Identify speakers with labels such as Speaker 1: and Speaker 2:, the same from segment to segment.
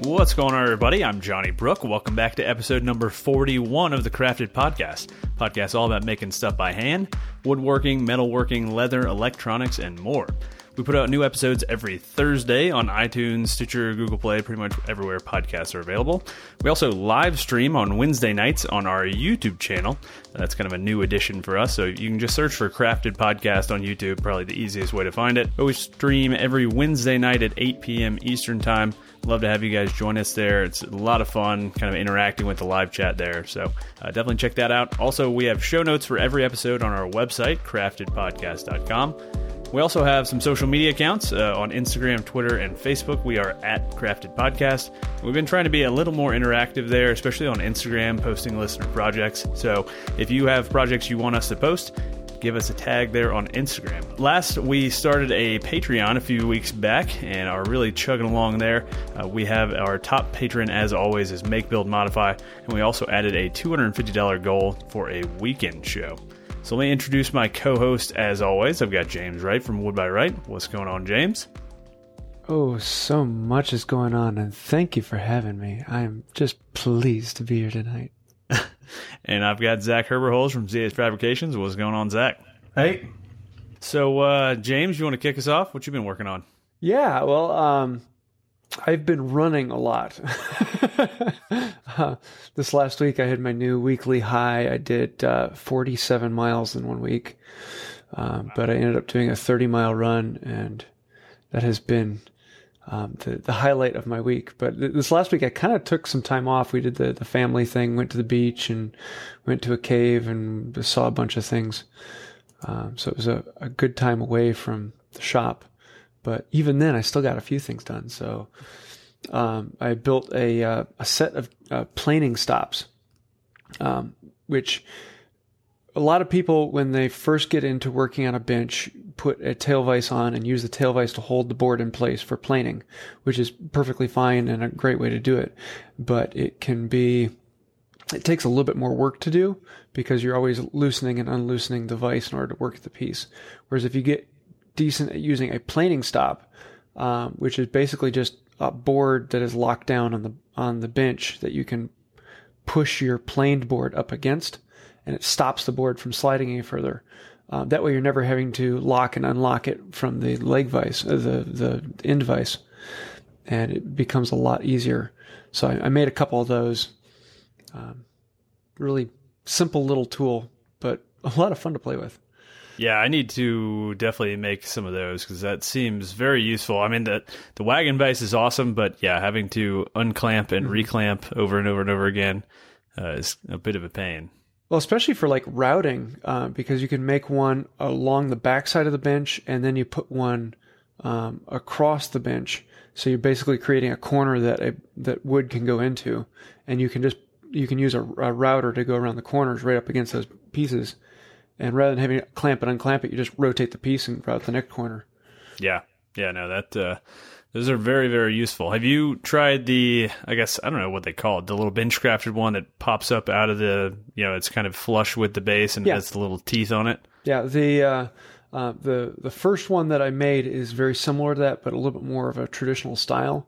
Speaker 1: What's going on, everybody? I'm Johnny Brooke. Welcome back to episode number 41 of the Crafted Podcast. Podcast all about making stuff by hand, woodworking, metalworking, leather, electronics, and more. We put out new episodes every Thursday on iTunes, Stitcher, Google Play, pretty much everywhere podcasts are available. We also live stream on Wednesday nights on our YouTube channel. That's kind of a new addition for us. So you can just search for Crafted Podcast on YouTube, probably the easiest way to find it. But we stream every Wednesday night at 8 p.m. Eastern Time. Love to have you guys join us there. It's a lot of fun, kind of interacting with the live chat there. So uh, definitely check that out. Also, we have show notes for every episode on our website, craftedpodcast.com. We also have some social media accounts uh, on Instagram, Twitter, and Facebook. We are at Crafted Podcast. We've been trying to be a little more interactive there, especially on Instagram, posting listener projects. So if you have projects you want us to post, give us a tag there on Instagram. Last, we started a Patreon a few weeks back and are really chugging along there. Uh, we have our top patron, as always, is Make Build Modify, and we also added a $250 goal for a weekend show. So let me introduce my co-host. As always, I've got James Wright from Wood by Wright. What's going on, James?
Speaker 2: Oh, so much is going on, and thank you for having me. I'm just pleased to be here tonight.
Speaker 1: and I've got Zach Herberholz from ZH Fabrications. What's going on, Zach?
Speaker 3: Hey.
Speaker 1: So, uh, James, you want to kick us off? What you been working on?
Speaker 2: Yeah, well, um, I've been running a lot. uh, this last week, I had my new weekly high. I did uh, 47 miles in one week, um, but I ended up doing a 30 mile run, and that has been um, the, the highlight of my week. But this last week, I kind of took some time off. We did the, the family thing, went to the beach, and went to a cave and saw a bunch of things. Um, so it was a, a good time away from the shop. But even then, I still got a few things done. So um, I built a, uh, a set of uh, planing stops, um, which a lot of people, when they first get into working on a bench, put a tail vise on and use the tail vise to hold the board in place for planing, which is perfectly fine and a great way to do it. But it can be, it takes a little bit more work to do because you're always loosening and unloosening the vise in order to work the piece. Whereas if you get decent at using a planing stop, um, which is basically just a board that is locked down on the on the bench that you can push your planed board up against, and it stops the board from sliding any further. Uh, that way, you're never having to lock and unlock it from the leg vise, uh, the the end vise, and it becomes a lot easier. So I, I made a couple of those. Um, really simple little tool, but a lot of fun to play with.
Speaker 1: Yeah, I need to definitely make some of those because that seems very useful. I mean, the the wagon vise is awesome, but yeah, having to unclamp and reclamp over and over and over again uh, is a bit of a pain.
Speaker 2: Well, especially for like routing, uh, because you can make one along the backside of the bench and then you put one um, across the bench. So you're basically creating a corner that a, that wood can go into, and you can just you can use a, a router to go around the corners right up against those pieces and rather than having to clamp and unclamp it, you just rotate the piece and route the next corner.
Speaker 1: Yeah, yeah, no, that uh, those are very very useful. Have you tried the? I guess I don't know what they call it, the little bench crafted one that pops up out of the, you know, it's kind of flush with the base and yeah. has the little teeth on it.
Speaker 2: Yeah, the. Uh, uh, the the first one that I made is very similar to that, but a little bit more of a traditional style.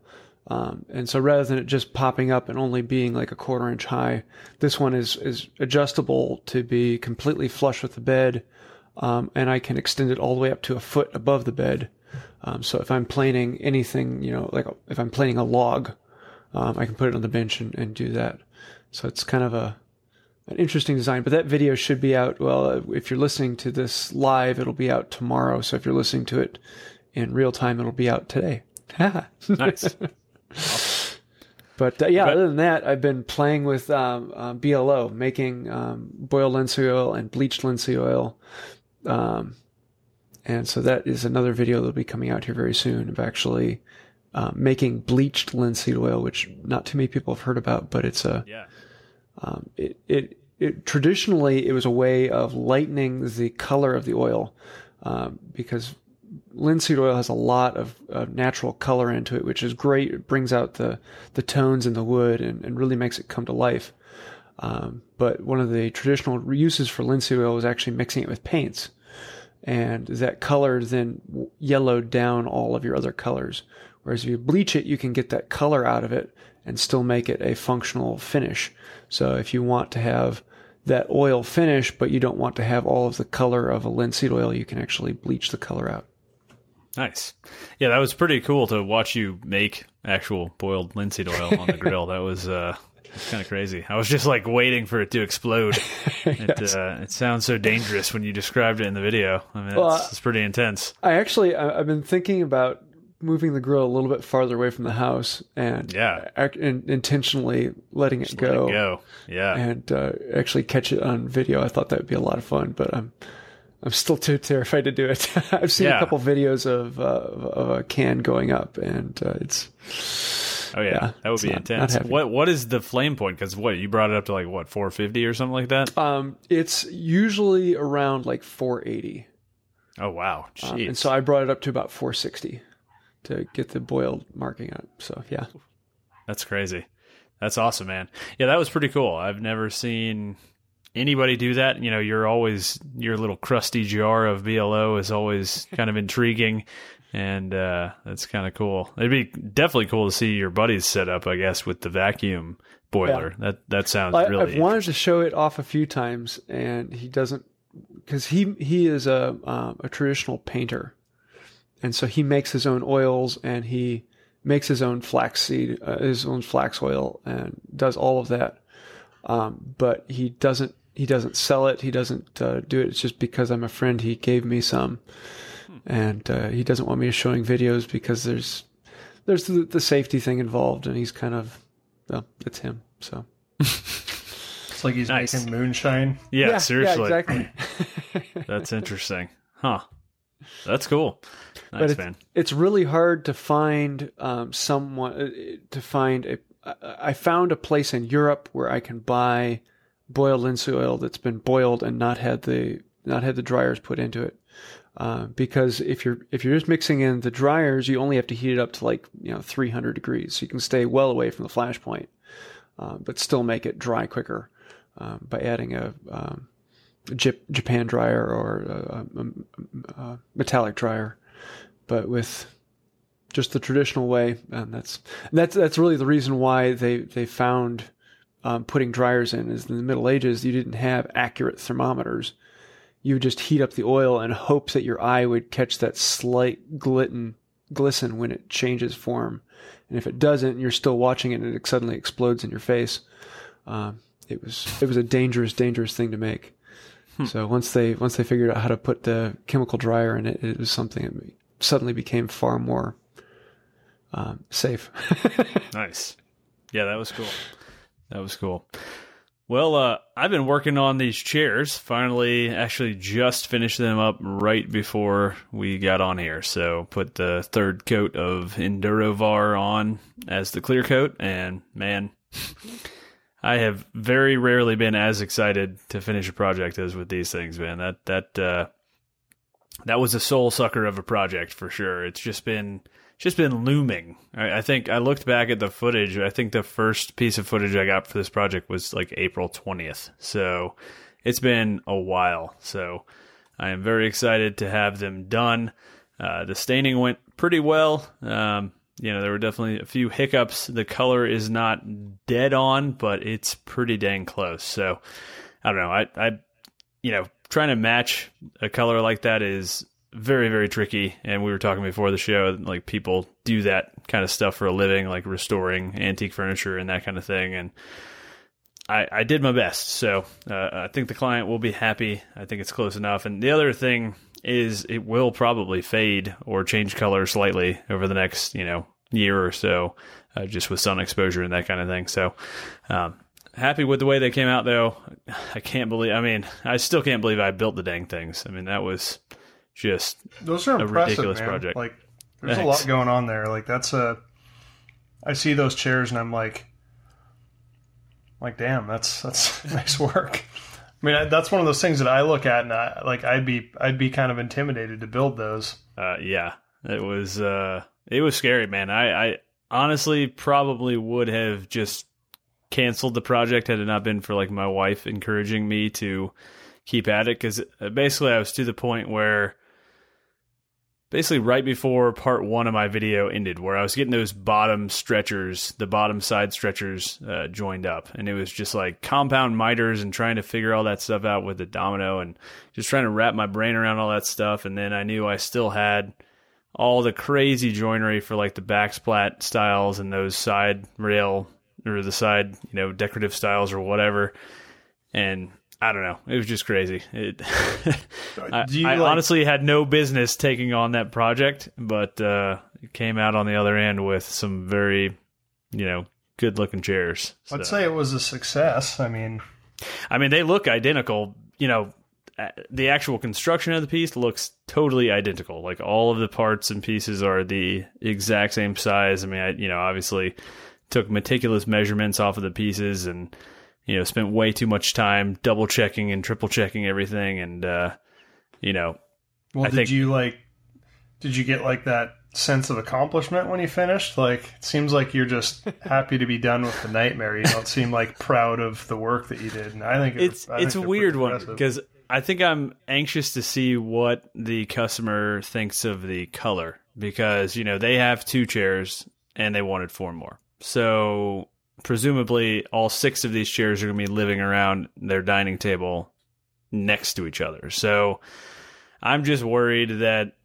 Speaker 2: Um, and so rather than it just popping up and only being like a quarter inch high, this one is, is adjustable to be completely flush with the bed. Um, and I can extend it all the way up to a foot above the bed. Um, so if I'm planing anything, you know, like if I'm planing a log, um, I can put it on the bench and, and do that. So it's kind of a, an interesting design, but that video should be out. Well, if you're listening to this live, it'll be out tomorrow. So if you're listening to it in real time, it'll be out today.
Speaker 1: nice.
Speaker 2: But uh, yeah, other than that, I've been playing with um, uh, BLO, making um, boiled linseed oil and bleached linseed oil. Um, and so that is another video that'll be coming out here very soon of actually uh, making bleached linseed oil, which not too many people have heard about, but it's a
Speaker 1: yeah.
Speaker 2: Um, it, it it traditionally it was a way of lightening the color of the oil um, because linseed oil has a lot of uh, natural color into it, which is great. It brings out the, the tones in the wood and, and really makes it come to life. Um, but one of the traditional uses for linseed oil is actually mixing it with paints. And that color then yellowed down all of your other colors. Whereas if you bleach it, you can get that color out of it and still make it a functional finish. So if you want to have that oil finish, but you don't want to have all of the color of a linseed oil, you can actually bleach the color out.
Speaker 1: Nice. Yeah, that was pretty cool to watch you make actual boiled linseed oil on the grill. That was uh kind of crazy. I was just like waiting for it to explode. It uh, it sounds so dangerous when you described it in the video. I mean, it's,
Speaker 2: Well,
Speaker 1: it's pretty intense.
Speaker 2: I actually, I've been thinking about moving the grill a little bit farther away from the house and
Speaker 1: Yeah.
Speaker 2: ac- and intentionally letting it go,
Speaker 1: Let it go. Yeah.
Speaker 2: and uh, actually catch it on video. I thought that would be a lot of fun, but I'm I'm still too terrified to do it. I've seen
Speaker 1: Yeah.
Speaker 2: a couple videos of, uh, of of a can going up, and uh, it's
Speaker 1: Oh yeah,
Speaker 2: Yeah,
Speaker 1: that would be
Speaker 2: not-
Speaker 1: intense.
Speaker 2: not
Speaker 1: what what is the flame point? Because what you brought it up to like what 450 or something like that?
Speaker 2: um it's usually around like 480,
Speaker 1: Oh wow,
Speaker 2: um, and so I brought it up to about 460 to get the boiled marking on. it. So yeah,
Speaker 1: That's crazy. That's awesome, man. Yeah, that was pretty cool. I've never seen anybody do that. You know, you're always your little crusty jar of BLO is always kind of intriguing, and uh, that's kind of cool. It'd be definitely cool to see your buddies set up. I guess with the vacuum boiler. That that sounds
Speaker 2: I,
Speaker 1: really.
Speaker 2: I've wanted to show it off a few times, and he doesn't because he he is a um, a traditional painter, and so he makes his own oils and he makes his own flaxseed, uh, his own flax oil, and does all of that. Um, but he doesn't he doesn't sell it. He doesn't uh, do it. It's just because I'm a friend. He gave me some, and uh, he doesn't want me showing videos because there's there's the, the safety thing involved, and he's kind of well, it's him. So
Speaker 3: It's like he's
Speaker 1: Nice.
Speaker 3: making moonshine.
Speaker 1: yeah, seriously,
Speaker 2: yeah, exactly.
Speaker 1: that's interesting, huh? That's cool.
Speaker 2: but
Speaker 1: Nice
Speaker 2: it's,
Speaker 1: man.
Speaker 2: it's really hard to find um, someone uh, to find a. I I found a place in Europe where I can buy boiled linseed oil that's been boiled and not had the not had the dryers put into it. Uh, because if you're if you're just mixing in the dryers, you only have to heat it up to like you know 300 degrees, so you can stay well away from the flash point, uh, but still make it dry quicker um, by adding a um, Jap- Japan dryer or a, a, a metallic dryer but with just the traditional way, and that's that's that's really the reason why they they found um, putting dryers in is in the Middle Ages you didn't have accurate thermometers. You would just heat up the oil and hope that your eye would catch that slight glisten glisten when it changes form, and if it doesn't, you're still watching it and it suddenly explodes in your face. Um, it was it was a dangerous dangerous thing to make. So once they once they figured out how to put the chemical dryer in it, it was something that suddenly became far more um, safe.
Speaker 1: Nice. Yeah, that was cool. That was cool. Well, uh, I've been working on these chairs. Finally, actually, just finished them up right before we got on here. So, put the third coat of Endurovar on as the clear coat, and man, I have very rarely been as excited to finish a project as with these things, man. That that uh, that was a soul sucker of a project for sure. It's just been just been looming. I, I think I looked back at the footage. I think the first piece of footage I got for this project was like April twentieth. So it's been a while. So I am very excited to have them done. Uh, the staining went pretty well. Um, you know, there were definitely a few hiccups. The color is not dead on, but it's pretty dang close. So I don't know. I, I, you know, trying to match a color like that is very, very tricky. And we were talking before the show, like people do that kind of stuff for a living, like restoring antique furniture and that kind of thing. And I, I did my best. So uh, I think the client will be happy. I think it's close enough. And the other thing is it will probably fade or change color slightly over the next, you know, year or so, uh, just with sun exposure and that kind of thing. So, um, happy with the way they came out though. I can't believe, I mean, I still can't believe I built the dang things. I mean, that was just,
Speaker 3: Those are
Speaker 1: A ridiculous
Speaker 3: man.
Speaker 1: project.
Speaker 3: Like, there's
Speaker 1: Thanks.
Speaker 3: a lot going on there. Like, that's a. I see those chairs and I'm like, like, damn, that's that's nice work. I mean, I- that's one of those things that I look at and I like. I'd be I'd be kind of intimidated to build those.
Speaker 1: uh, yeah, it was, uh, it was scary, man. I, I honestly probably would have just canceled the project had it not been for like my wife encouraging me to keep at it because basically I was to the point where basically right before part one of my video ended, where I was getting those bottom stretchers, the bottom side stretchers uh, joined up. And it was just like compound miters and trying to figure all that stuff out with the domino and just trying to wrap my brain around all that stuff. And then I knew I still had all the crazy joinery for like the backsplat styles and those side rail or the side, you know, decorative styles or whatever. And I don't know. It was just crazy. It, I, I like, honestly had no business taking on that project, but uh, it came out on the other end with some very, you know, good looking chairs.
Speaker 3: So. I'd say it was a success. I mean,
Speaker 1: I mean, they look identical. You know, the actual construction of the piece looks totally identical. Like all of the parts and pieces are the exact same size. I mean, I, you know, obviously took meticulous measurements off of the pieces and you know, spent way too much time double checking and triple checking everything. And, uh, you know,
Speaker 3: well, I did think, you like, did you get like that sense of accomplishment when you finished? Like, it seems like you're just happy to be done with the nightmare. You don't seem like proud of the work that you did. And I think
Speaker 1: it, it's, I it's think a weird one because I think I'm anxious to see what the customer thinks of the color because, you know, they have two chairs and they wanted four more. So presumably all six of these chairs are going to be living around their dining table next to each other. So I'm just worried that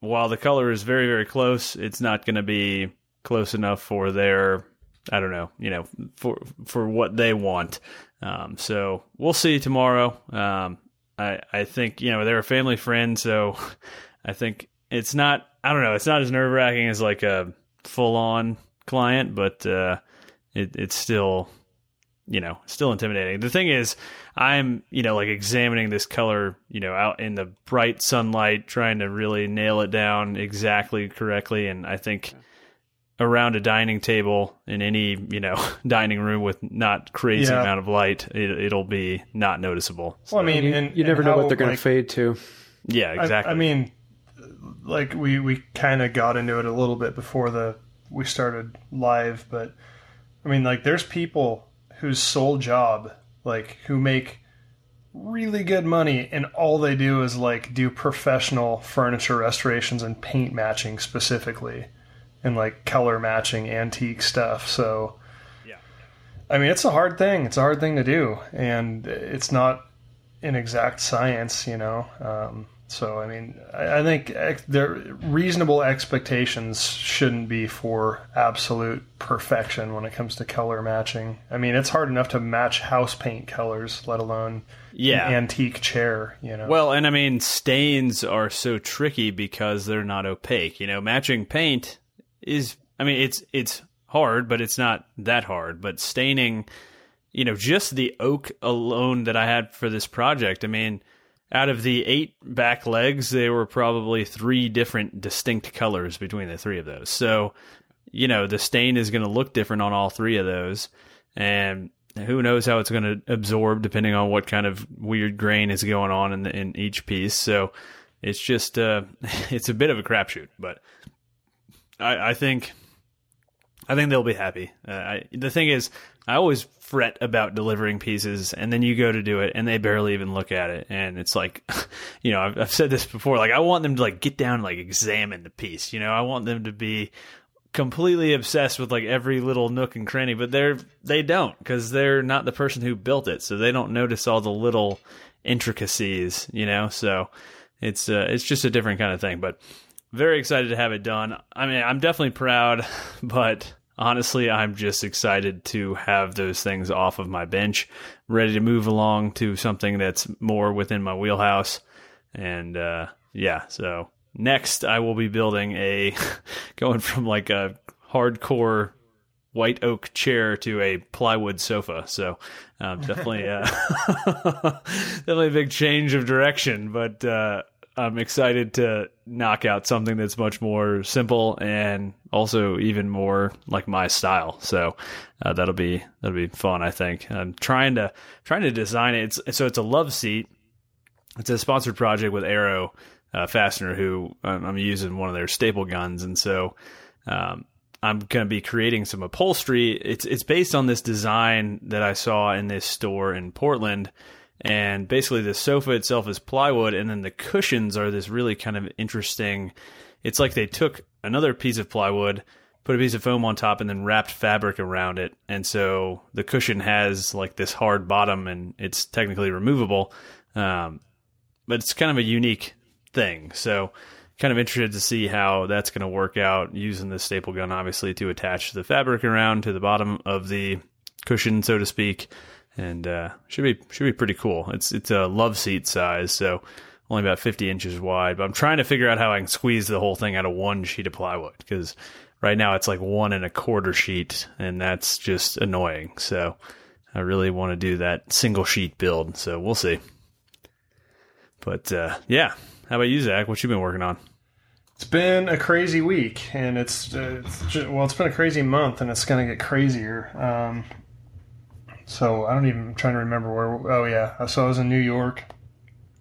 Speaker 1: while the color is very, very close, it's not going to be close enough for their, I don't know, you know, for for what they want. Um, so we'll see tomorrow. Um, I I think you know they're a family friend, so I think it's not. I don't know. It's not as nerve wracking as like a full on client, but uh, it, it's still you know still intimidating the thing is i'm you know like examining this color you know out in the bright sunlight trying to really nail it down exactly correctly and i think around a dining table in any you know dining room with not crazy yeah. amount of light it, will be not noticeable
Speaker 3: so. well i mean
Speaker 2: and, you never know what they're going like, to fade to
Speaker 1: yeah exactly
Speaker 3: I, I mean like we we kind of got into it a little bit before the we started live but I mean, like, there's people whose sole job, like, who make really good money and all they do is, like, do professional furniture restorations and paint matching specifically and, like, color matching antique stuff. So, yeah. I mean, it's a hard thing. It's a hard thing to do. And it's not an exact science, you know. Um, so I mean, I, I think ex- there reasonable expectations shouldn't be for absolute perfection when it comes to color matching. I mean, it's hard enough to match house paint colors, let alone yeah antique chair. You know.
Speaker 1: Well, and I mean, stains are so tricky because they're not opaque. You know, matching paint is. I mean, it's it's hard, but it's not that hard. But staining, you know, just the oak alone that I had for this project. I mean out of the eight back legs, there were probably three different distinct colors between the three of those. So, you know, the stain is going to look different on all three of those. And who knows how it's going to absorb depending on what kind of weird grain is going on in, the, in each piece. So it's just, uh, it's a bit of a crapshoot, but I, I think, I think they'll be happy. Uh, I, the thing is, I always fret about delivering pieces, and then you go to do it, and they barely even look at it, and it's like, you know, I've, I've said this before. Like, I want them to like get down and like examine the piece. You know, I want them to be completely obsessed with like every little nook and cranny, but they're they don't because they're not the person who built it, so they don't notice all the little intricacies. You know, so it's uh, it's just a different kind of thing, but. Very excited to have it done. I mean, I'm definitely proud, but honestly, I'm just excited to have those things off of my bench, ready to move along to something that's more within my wheelhouse. And uh, yeah, so next I will be building a going from like a hardcore white oak chair to a plywood sofa. So um, definitely, uh, definitely a big change of direction. But uh, I'm excited to knock out something that's much more simple and also even more like my style. So uh, that'll be that'll be fun. I think I'm trying to trying to design it. It's, so it's a love seat. It's a sponsored project with Arrow uh, Fastener, who I'm using one of their staple guns, and so um, I'm going to be creating some upholstery. It's it's based on this design that I saw in this store in Portland and basically the sofa itself is plywood and then the cushions are this really kind of interesting it's like they took another piece of plywood, put a piece of foam on top, and then wrapped fabric around it. And so the cushion has like this hard bottom, and it's technically removable. Um, but it's kind of a unique thing. So kind of interested to see how that's going to work out using the staple gun, obviously, to attach the fabric around to the bottom of the cushion, so to speak. And uh, should be should be pretty cool. It's it's a love seat size, so only about 50 inches wide. But I'm trying to figure out how I can squeeze the whole thing out of one sheet of plywood because right now it's like one and a quarter sheet, and that's just annoying. So I really want to do that single sheet build. So we'll see. But uh, yeah, how about you, Zach? What you been working on?
Speaker 3: It's been a crazy week, and it's, uh, it's just, well, it's been a crazy month, and it's going to get crazier. Um, so I don't even I'm trying to remember where. Oh yeah, so I was in New York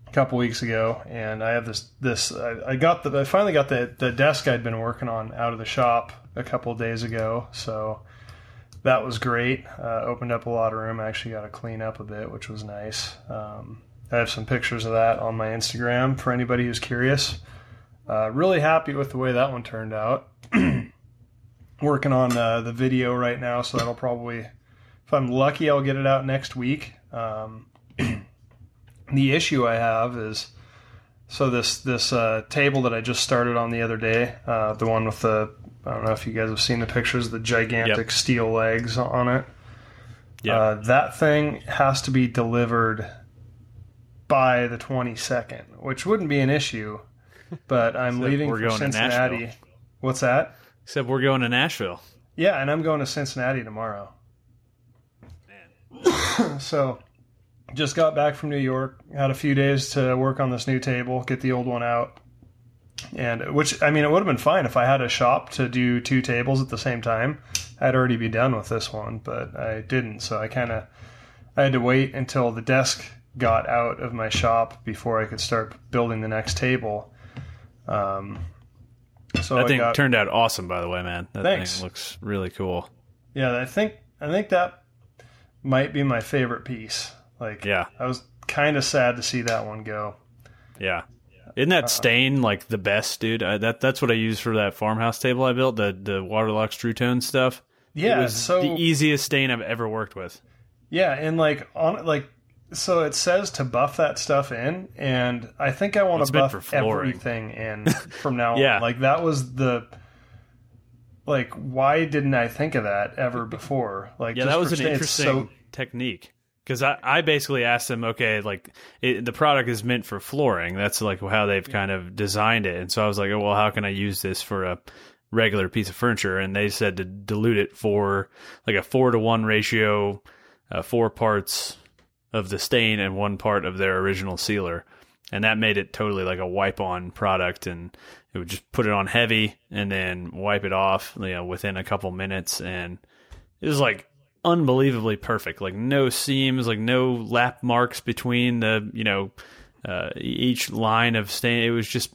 Speaker 3: a couple weeks ago, and I have this this I, I got the I finally got the the desk I'd been working on out of the shop a couple days ago. So that was great. Uh, opened up a lot of room. I actually got to clean up a bit, which was nice. Um, I have some pictures of that on my Instagram for anybody who's curious. Uh, really happy with the way that one turned out. Working on uh, the video right now, so that'll probably, if I'm lucky, I'll get it out next week. Um, the issue I have is so this this uh, table that I just started on the other day, uh, the one with the I don't know if you guys have seen the pictures, the gigantic
Speaker 1: Yep.
Speaker 3: steel legs on it.
Speaker 1: Yeah.
Speaker 3: Uh, that thing has to be delivered by the 22nd, which wouldn't be an issue. But I'm leaving
Speaker 1: we're
Speaker 3: for
Speaker 1: going to
Speaker 3: Cincinnati.
Speaker 1: Nashville.
Speaker 3: What's that?
Speaker 1: Except we're going to Nashville.
Speaker 3: Yeah, and I'm going to Cincinnati tomorrow. so, just got back from New York. Had a few days to work on this new table, get the old one out. And which I mean, it would have been fine if I had a shop to do two tables at the same time. I'd already be done with this one, but I didn't. So I kind of I had to wait until the desk got out of my shop before I could start building the next table. Um, so
Speaker 1: That
Speaker 3: I
Speaker 1: thing
Speaker 3: got,
Speaker 1: turned out awesome, by the way, man. That
Speaker 3: Thanks.
Speaker 1: thing looks really cool.
Speaker 3: Yeah, I think I think that might be my favorite piece. Like,
Speaker 1: Yeah.
Speaker 3: I was kind of sad to see that one go.
Speaker 1: Yeah. Isn't that uh, stain like the best, dude? I, that that's what I used for that farmhouse table I built, the the Waterlox True Tone stuff.
Speaker 3: Yeah,
Speaker 1: it was
Speaker 3: so
Speaker 1: the easiest stain I've ever worked with.
Speaker 3: yeah, and like on like so it says to buff that stuff in, and I think I want to buff everything in from now
Speaker 1: Yeah.
Speaker 3: on. Like that was the like why didn't I think of that ever before? Like
Speaker 1: Yeah,
Speaker 3: just
Speaker 1: that was an interesting
Speaker 3: so-
Speaker 1: technique because I, I basically asked them, okay, like it, the product is meant for flooring. That's like how they've kind of designed it. And so I was like, oh, well, how can I use this for a regular piece of furniture? And they said to dilute it for like a four to one ratio, uh, four parts of the stain and one part of their original sealer. And that made it totally like a wipe on product. And it would just put it on heavy and then wipe it off, you know, within a couple minutes. And it was like unbelievably perfect. Like no seams, like no lap marks between the, you know, uh, each line of stain. It was just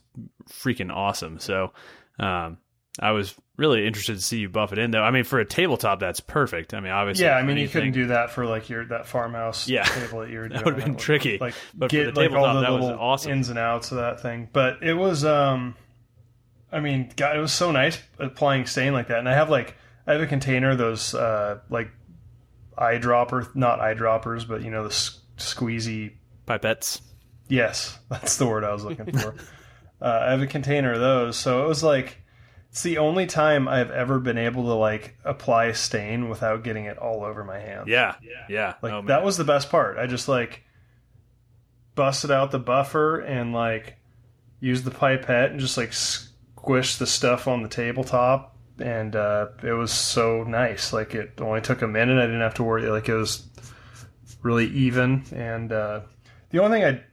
Speaker 1: freaking awesome. So, um, I was really interested to see you buff it in though. I mean, for a tabletop, that's perfect. I mean, obviously,
Speaker 3: yeah, I mean, you couldn't do that for like your that farmhouse
Speaker 1: Yeah.
Speaker 3: table that you were.
Speaker 1: That would've been
Speaker 3: would,
Speaker 1: tricky.
Speaker 3: Like
Speaker 1: But for
Speaker 3: get
Speaker 1: the
Speaker 3: like all
Speaker 1: tabletop,
Speaker 3: the
Speaker 1: that was
Speaker 3: little
Speaker 1: awesome.
Speaker 3: ins and outs of that thing. But it was, um, I mean, God, it was so nice applying stain like that. And I have like I have a container of those uh, like eyedropper, not eyedroppers, but you know the s- squeezy
Speaker 1: pipettes.
Speaker 3: Yes, that's the word I was looking for. uh, I have a container of those, so it was like it's the only time I've ever been able to like apply stain without getting it all over my hand.
Speaker 1: Yeah, yeah.
Speaker 3: like
Speaker 1: Oh,
Speaker 3: that was the best part. I just like busted out the buffer and like used the pipette and just like squished the stuff on the tabletop, and uh, it was so nice. Like it only took a minute. I didn't have to worry. Like it was really even. And uh, the only thing I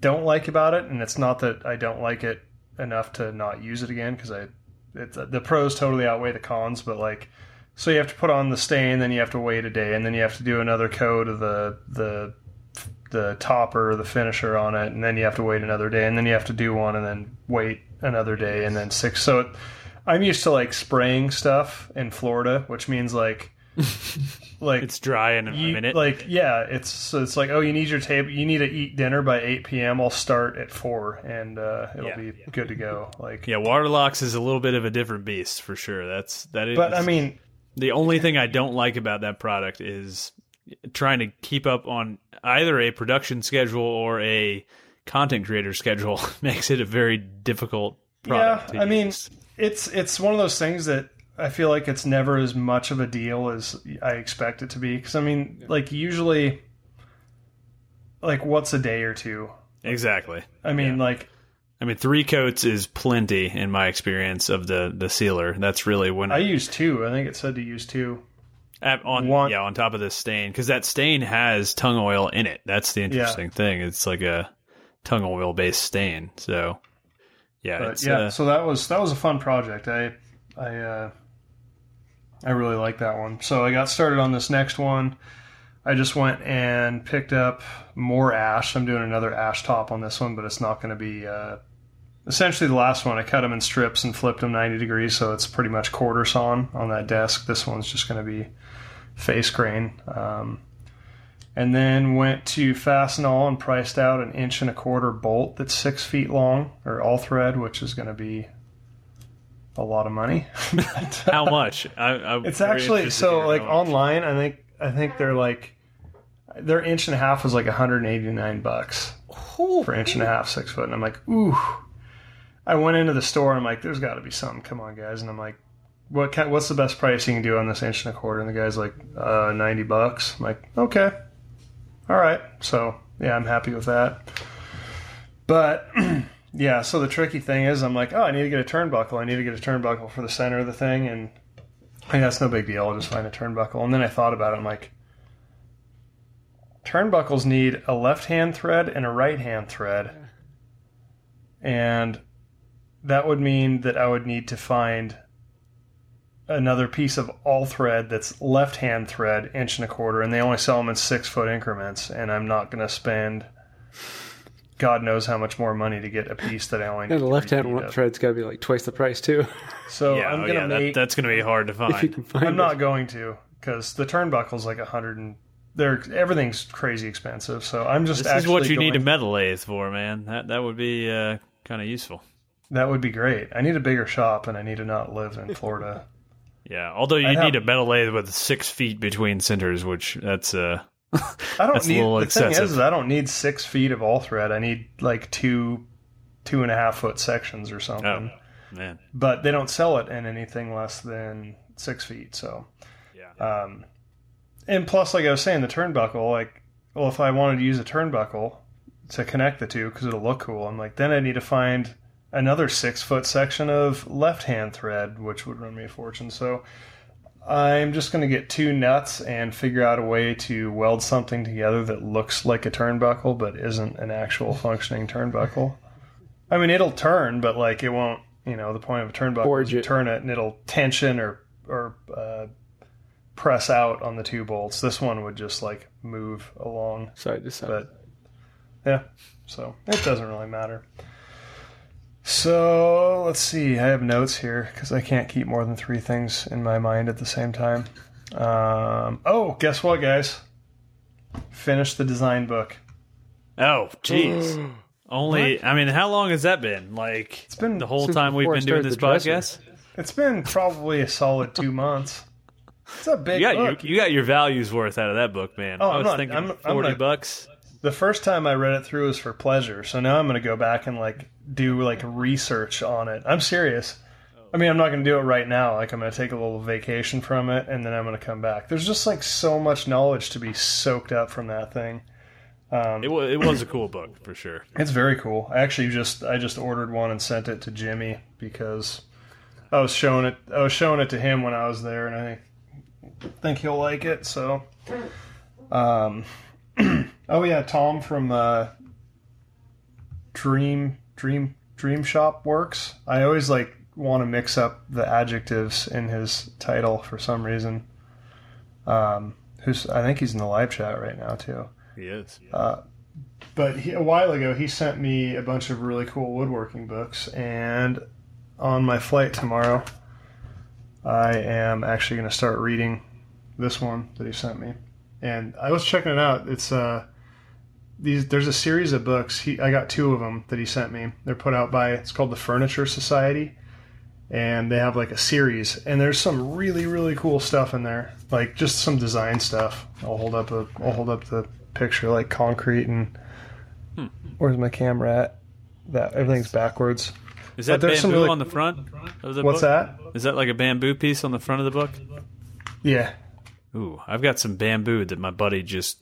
Speaker 3: don't like about it, and it's not that I don't like it enough to not use it again because I, it's the pros totally outweigh the cons. But like, so you have to put on the stain, then you have to wait a day, and then you have to do another coat of the the the topper, the finisher on it, and then you have to wait another day, and then you have to do one, and then wait another day, and then six. So it, I'm used to like spraying stuff in Florida, which means like like
Speaker 1: It's dry in a
Speaker 3: you,
Speaker 1: minute.
Speaker 3: like yeah, it's so it's like oh you need your table you need to eat dinner by eight p.m. I'll start at four and uh, it'll
Speaker 1: Yeah.
Speaker 3: be good to go. Like
Speaker 1: yeah, Waterlox is a little bit of a different beast for sure. That's that is.
Speaker 3: but I mean
Speaker 1: the only thing I don't like about that product is trying to keep up on either a production schedule or a content creator schedule makes it a very difficult product.
Speaker 3: Yeah, I mean, it's it's one of those things that I feel like it's never as much of a deal as I expect it to be. Because I mean, like usually, like what's a day or two?
Speaker 1: exactly.
Speaker 3: I mean, like
Speaker 1: I mean, three coats is plenty in my experience of the the sealer. That's really when
Speaker 3: I use two. I think it said to use two.
Speaker 1: At- on
Speaker 3: One-
Speaker 1: yeah on top of the stain because that stain has tung oil in it. That's the interesting thing. It's like a tung oil based stain. So yeah,
Speaker 3: But
Speaker 1: it's
Speaker 3: yeah,
Speaker 1: uh,
Speaker 3: so that was that was a fun project. I I uh, I really like that one. So I got started on this next one. I just went and picked up more ash. I'm doing another ash top on this one, but it's not going to be uh, essentially the last one. I cut them in strips and flipped them 90 degrees, so it's pretty much quarter sawn on that desk. This one's just going to be face grain. Um, and then went to Fastenal and priced out an inch and a quarter bolt that's six feet long, or all thread, which is going to be a lot of money. But, uh,
Speaker 1: how much? I, I'm
Speaker 3: it's actually so like online. I think I think they're like their inch and a half was like 189 bucks for inch and a half, six foot, and I'm like, ooh. I went into the store and I'm like, there's got to be something. Come on, guys, and I'm like. What kind, what's the best price you can do on this inch and a quarter? And the guy's like, uh, ninety bucks. I'm like, okay, all right. So yeah, I'm happy with that. But yeah, so the tricky thing is, I'm like, oh, I need to get a turnbuckle. I need to get a turnbuckle for the center of the thing, and hey, that's no big deal. I'll just find a turnbuckle. And then I thought about it. I'm like, turnbuckles need a left hand thread and a right hand thread, and that would mean that I would need to find another piece of all thread that's left hand thread, inch and a quarter, and they only sell them in six foot increments, and I'm not going to spend. God knows how much more money to get a piece that I only need
Speaker 2: And the left hand
Speaker 3: feet
Speaker 2: one
Speaker 3: of.
Speaker 2: thread's got to be like twice the price too.
Speaker 3: So
Speaker 1: yeah,
Speaker 3: I'm
Speaker 1: oh,
Speaker 3: gonna
Speaker 1: yeah, that- that's going to be hard to find.
Speaker 2: if you can find
Speaker 3: I'm
Speaker 2: it.
Speaker 3: not going to because the turnbuckle's like a hundred and they're everything's crazy expensive. So I'm just
Speaker 1: this is what you need a metal lathe for, man. That that would be uh, kind of useful.
Speaker 3: That would be great. I need a bigger shop and I need to not live in Florida.
Speaker 1: Yeah, although you need a metal lathe with six feet between centers, which that's uh,
Speaker 3: I don't need.
Speaker 1: little
Speaker 3: the thing is, is, I don't need six feet of all thread. I need like two, two and a half foot sections or something.
Speaker 1: oh man,
Speaker 3: But they don't sell it in anything less than six feet. So,
Speaker 1: yeah,
Speaker 3: um, and plus, like I was saying, the turnbuckle. Like, well, if I wanted to use a turnbuckle to connect the two because it'll look cool, I'm like, then I need to find another six foot section of left hand thread, which would run me a fortune. So. I'm just going to get two nuts and figure out a way to weld something together that looks like a turnbuckle but isn't an actual functioning turnbuckle. I mean, it'll turn, but like it won't. You know, the point of a turnbuckle
Speaker 2: Forge
Speaker 3: is you
Speaker 2: it.
Speaker 3: turn it and it'll tension or or uh, press out on the two bolts. This one would just like move along,
Speaker 2: Side to side.
Speaker 3: but yeah, so it doesn't really matter. So let's see. I have notes here because I can't keep more than three things in my mind at the same time. Um, oh, guess what, guys? Finished the design book.
Speaker 1: oh jeez. Only, I mean, how long has that been? Like
Speaker 3: It's been
Speaker 1: the whole time we've been doing this
Speaker 2: the dresser.
Speaker 1: podcast.
Speaker 3: It's been probably a solid two months. It's a big
Speaker 1: You got
Speaker 3: book.
Speaker 1: your, you got your values worth out of that book, man.
Speaker 3: Oh,
Speaker 1: I
Speaker 3: I'm
Speaker 1: was
Speaker 3: not-
Speaker 1: thinking
Speaker 3: I'm- I'm
Speaker 1: 40
Speaker 3: not-
Speaker 1: bucks.
Speaker 3: The first time I read it through was for pleasure. So now I'm going to go back and like do like research on it. I'm serious. I mean, I'm not going to do it right now. Like I'm going to take a little vacation from it and then I'm going to come back. There's just like so much knowledge to be soaked up from that thing.
Speaker 1: It was it was a cool book for sure.
Speaker 3: It's very cool. I actually just I just ordered one and sent it to Jimmy because I was showing it I was showing it to him when I was there and I think think he'll like it. So um oh yeah, Tom from uh Dream Dream Dream Shop Works. I always like want to mix up the adjectives in his title for some reason. Um who's I think he's in the live chat right now too
Speaker 1: He is.
Speaker 3: but he, a while ago he sent me a bunch of really cool woodworking books and on my flight tomorrow i am actually going to start reading this one that he sent me, and I was checking it out. It's uh, these there's a series of books. He I got two of them that he sent me. They're put out by it's called the Furniture Society, and they have like a series. And there's some really really cool stuff in there, like just some design stuff. I'll hold up a I'll hold up the picture like concrete and hmm. where's my camera at? That everything's backwards.
Speaker 1: Is that
Speaker 3: But there's some
Speaker 1: bamboo
Speaker 3: really-
Speaker 1: on the front of the
Speaker 3: What's
Speaker 1: book?
Speaker 3: that?
Speaker 1: Is that like a bamboo piece on the front of the book?
Speaker 3: Yeah,
Speaker 1: Ooh, I've got some bamboo that my buddy just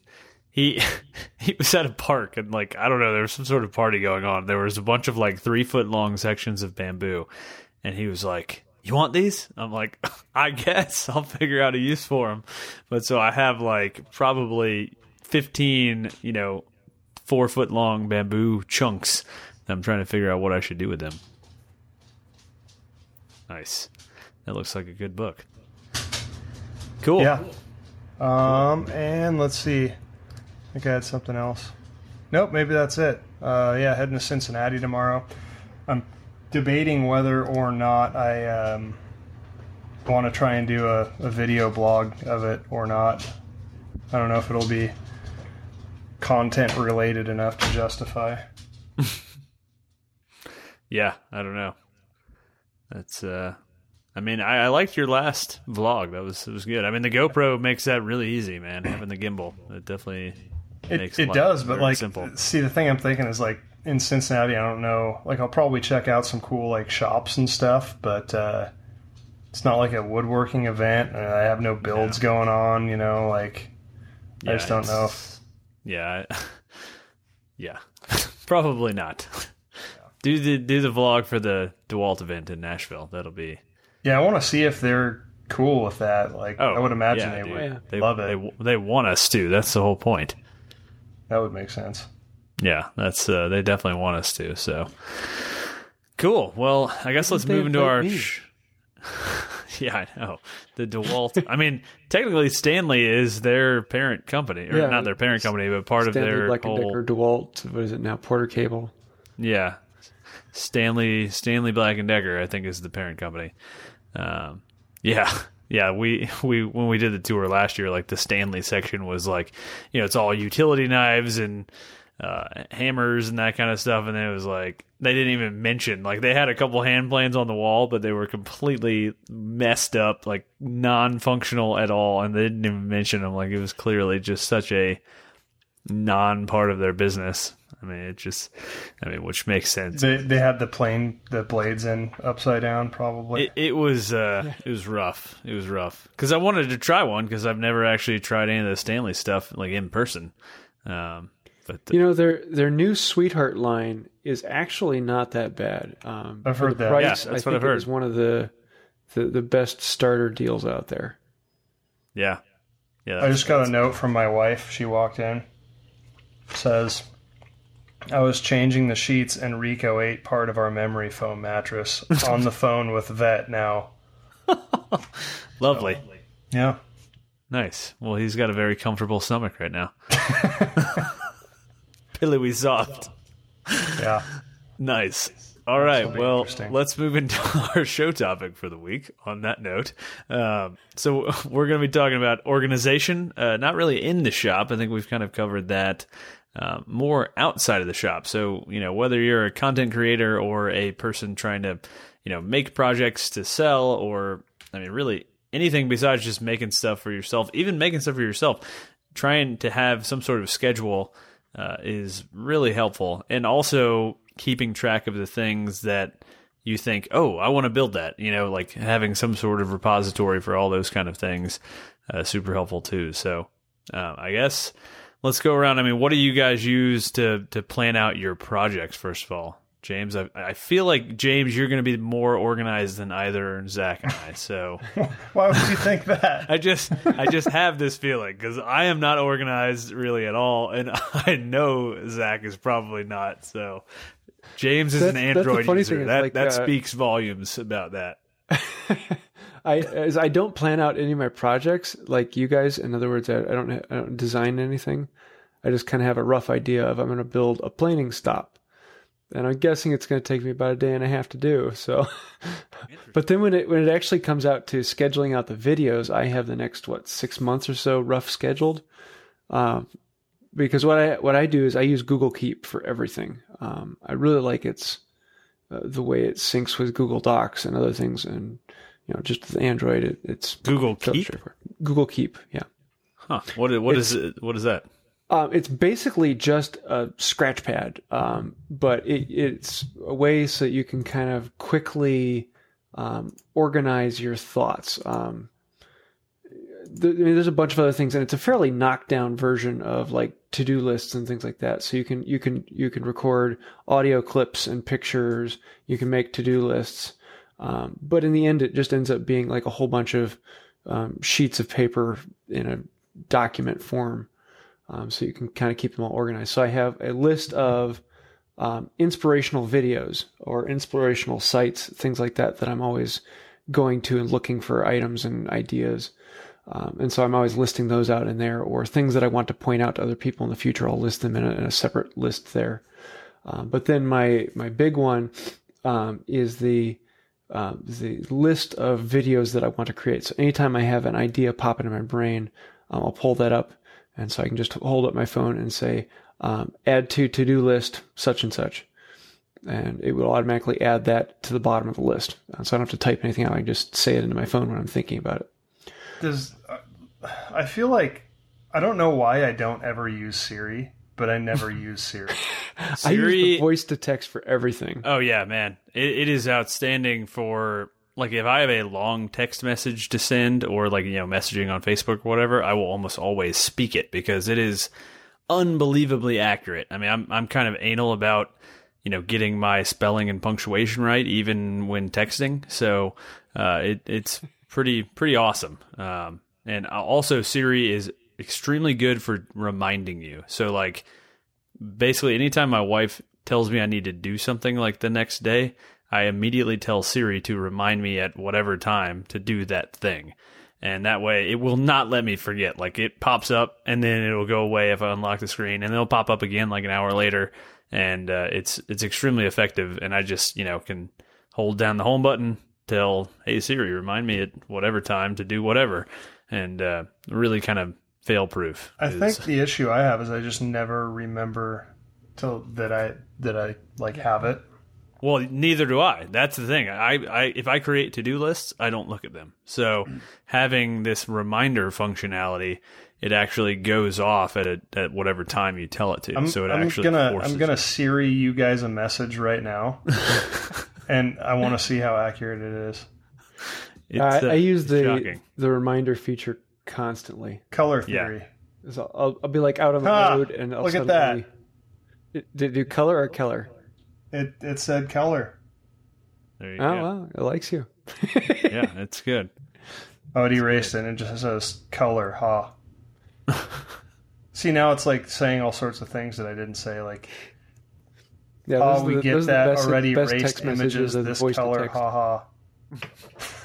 Speaker 1: he he was at a park and like I don't know, there was some sort of party going on. There was a bunch of like three foot long sections of bamboo, and he was like, "You want these?" I'm like, "I guess I'll figure out a use for them." But so I have like probably fifteen, you know, four foot long bamboo chunks. I'm trying to figure out what I should do with them. Nice. That looks like a good book. Cool.
Speaker 3: Yeah. Um, and let's see. I think I had something else. Nope, maybe that's it. Uh, yeah, heading to Cincinnati tomorrow. I'm debating whether or not I um, want to try and do a, a video blog of it or not. I don't know if it'll be content related enough to justify.
Speaker 1: Yeah, I don't know. That's uh I mean, I, I liked your last vlog. That was it was good. I mean, the GoPro makes that really easy, man. Having the gimbal, it definitely makes
Speaker 3: It, it does, but like,
Speaker 1: simple.
Speaker 3: see, the thing I'm thinking is like in Cincinnati, I don't know. Like, I'll probably check out some cool like shops and stuff, but uh, it's not like a woodworking event. I have no builds going on. You know, like I just don't know.
Speaker 1: it's- Yeah, yeah, probably not. Do the do the vlog for the Dewalt event in Nashville. That'll be.
Speaker 3: Yeah, I want to see if they're cool with that. Like,
Speaker 1: Oh,
Speaker 3: I would imagine
Speaker 1: yeah,
Speaker 3: they
Speaker 1: dude.
Speaker 3: would
Speaker 2: Yeah.
Speaker 1: They
Speaker 3: love it.
Speaker 1: They, they want us to. That's the whole point.
Speaker 3: That would make sense.
Speaker 1: Yeah, that's uh, they definitely want us to. So cool. Well, I guess let's move into our. Sh- yeah, I know the Dewalt. I mean, technically, Stanley is their parent company, or
Speaker 2: Yeah.
Speaker 1: not their parent company, but part of their
Speaker 2: Black and
Speaker 1: whole.
Speaker 2: Decker, DeWalt. What is it now? Porter Cable.
Speaker 1: Yeah, Stanley Stanley Black and Decker, I think, is the parent company. Um, yeah, yeah. We we when we did the tour last year, like the Stanley section was like, you know, it's all utility knives and uh, hammers and that kind of stuff, and it was like they didn't even mention like they had a couple hand planes on the wall, but they were completely messed up, like non-functional at all, and they didn't even mention them. Like it was clearly just such a non part of their business. I mean, it just, I mean, which makes sense.
Speaker 3: They they had the plane, the blades in upside down, probably.
Speaker 1: It, it was uh, it was rough. It was rough because I wanted to try one because I've never actually tried any of the Stanley stuff like in person. Um, but
Speaker 2: You know their their new Sweetheart line is actually not that bad. Um,
Speaker 3: I've heard
Speaker 2: the
Speaker 3: that.
Speaker 2: Price,
Speaker 1: Yeah,
Speaker 2: I
Speaker 1: that's what
Speaker 2: think
Speaker 1: I've
Speaker 2: it
Speaker 1: heard.
Speaker 2: was one of the, the the best starter deals out there.
Speaker 1: yeah, yeah,
Speaker 3: I just got a note from my wife. She walked in. Says, I was changing the sheets and Rico ate part of our memory foam mattress on the phone with vet now.
Speaker 1: lovely,
Speaker 3: Yeah.
Speaker 1: nice. Well, he's got a very comfortable stomach right now. Pillowy soft.
Speaker 3: Yeah.
Speaker 1: Nice. All right. Well, let's move into our show topic for the week. On that note, um, so we're going to be talking about organization. Uh, not really in the shop. I think we've kind of covered that. Uh, more outside of the shop. So you know whether you're a content creator or a person trying to, you know, make projects to sell, or I mean, really anything besides just making stuff for yourself. Even making stuff for yourself, trying to have some sort of schedule uh, is really helpful, and also keeping track of the things that you think, oh, I want to build that. You know, like having some sort of repository for all those kind of things, uh, super helpful too. So, uh, I guess let's go around. I mean, what do you guys use to to plan out your projects? First of all, James, I, I feel like James, you're going to be more organized than either Zach and I. So.
Speaker 3: Why would you think that?
Speaker 1: I just I just have this feeling because I am not organized really at all, and I know Zach is probably not. So James is an
Speaker 2: That's- that's the
Speaker 1: Android
Speaker 2: funny
Speaker 1: user.
Speaker 2: thing
Speaker 1: that
Speaker 2: like,
Speaker 1: that
Speaker 2: uh,
Speaker 1: speaks volumes about that.
Speaker 2: I as I don't plan out any of my projects like you guys. In other words, I, I don't I don't design anything. I just kind of have a rough idea of I'm going to build a planing stop, and I'm guessing it's going to take me about a day and a half to do. So, but then when it when it actually comes out to scheduling out the videos, I have the next what six months or so rough scheduled. Um, because what I what I do is I use Google Keep for everything. Um, I really like its uh, the way it syncs with Google Docs and other things, and you know, just with Android, it, it's
Speaker 1: Google Keep.
Speaker 2: Google Keep, yeah.
Speaker 1: Huh. What what is it? What is that?
Speaker 2: Um, it's basically just a scratch pad, um, but it, it's a way so that you can kind of quickly um, organize your thoughts. Um, I mean, there's a bunch of other things, and it's a fairly knockdown version of like to-do lists and things like that. So you can you can you can record audio clips and pictures. You can make to-do lists, um, but in the end, it just ends up being like a whole bunch of um, sheets of paper in a document form um, so you can kind of keep them all organized. So I have a list of um, inspirational videos or inspirational sites, things like that, that I'm always going to and looking for items and ideas. Um, and so I'm always listing those out in there, or things that I want to point out to other people in the future. I'll list them in a, in a separate list there. Um, but then my my big one um, is the uh, the list of videos that I want to create. So anytime I have an idea pop into my brain, um, I'll pull that up and so I can just hold up my phone and say, um, add to to do list such and such. And it will automatically add that to the bottom of the list. Uh, so I don't have to type anything out. I can just say it into my phone when I'm thinking about it.
Speaker 3: Does uh, I feel like I don't know why I don't ever use Siri, but I never use Siri.
Speaker 2: Siri. I use the voice to text for everything.
Speaker 1: Oh yeah, man, it, it is outstanding for like if I have a long text message to send or like you know messaging on Facebook or whatever, I will almost always speak it because it is unbelievably accurate. I mean, I'm I'm kind of anal about you know getting my spelling and punctuation right even when texting, so uh, it it's pretty pretty awesome. Um, and also Siri is extremely good for reminding you. So like basically anytime my wife tells me I need to do something like the next day, I immediately tell Siri to remind me at whatever time to do that thing. And that way it will not let me forget. Like it pops up and then it'll go away if I unlock the screen and it'll pop up again like an hour later. And uh, it's it's extremely effective. And I just, you know, can hold down the home button, tell, hey Siri, remind me at whatever time to do whatever. And uh, really kind of fail proof.
Speaker 3: I think the issue I have is I just never remember till that I that I like have it
Speaker 1: well, neither do I. That's the thing. I, I if I create to do lists, I don't look at them. So having this reminder functionality, it actually goes off at a, at whatever time you tell it to.
Speaker 3: I'm,
Speaker 1: so it
Speaker 3: I'm
Speaker 1: actually
Speaker 3: gonna I'm gonna Siri you guys a message right now, and I want to see how accurate it is.
Speaker 2: I, uh, I, use the shocking. the reminder feature constantly.
Speaker 3: Color theory.
Speaker 2: Yeah. So I'll, I'll be like out on the ah, road and I'll
Speaker 3: look at that.
Speaker 2: Did it do color or Keller?
Speaker 3: It it said Keller.
Speaker 2: There you oh go. well, it likes you.
Speaker 1: yeah, it's good.
Speaker 3: Oh, it erased it. And it just says color. Ha. See, now it's like saying all sorts of things that I didn't say. Like, yeah, oh, we the, get that best, already best erased images. This color. Ha ha.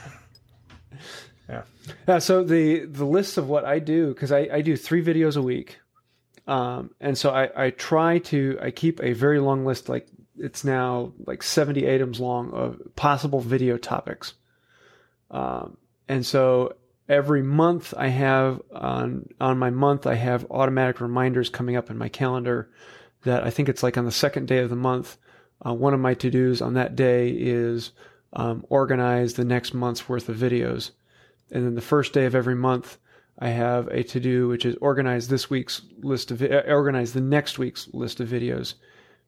Speaker 2: yeah. Yeah. So the the list of what I do because I I do three videos a week. Um, and so I, I try to I keep a very long list like it's now like 70 items long of possible video topics. Um, and so every month I have on on my month I have automatic reminders coming up in my calendar that I think it's like on the second day of the month. Uh, one of my to dos on that day is um, organize the next month's worth of videos, and then the first day of every month I have a to do which is organize this week's list of uh, organize the next week's list of videos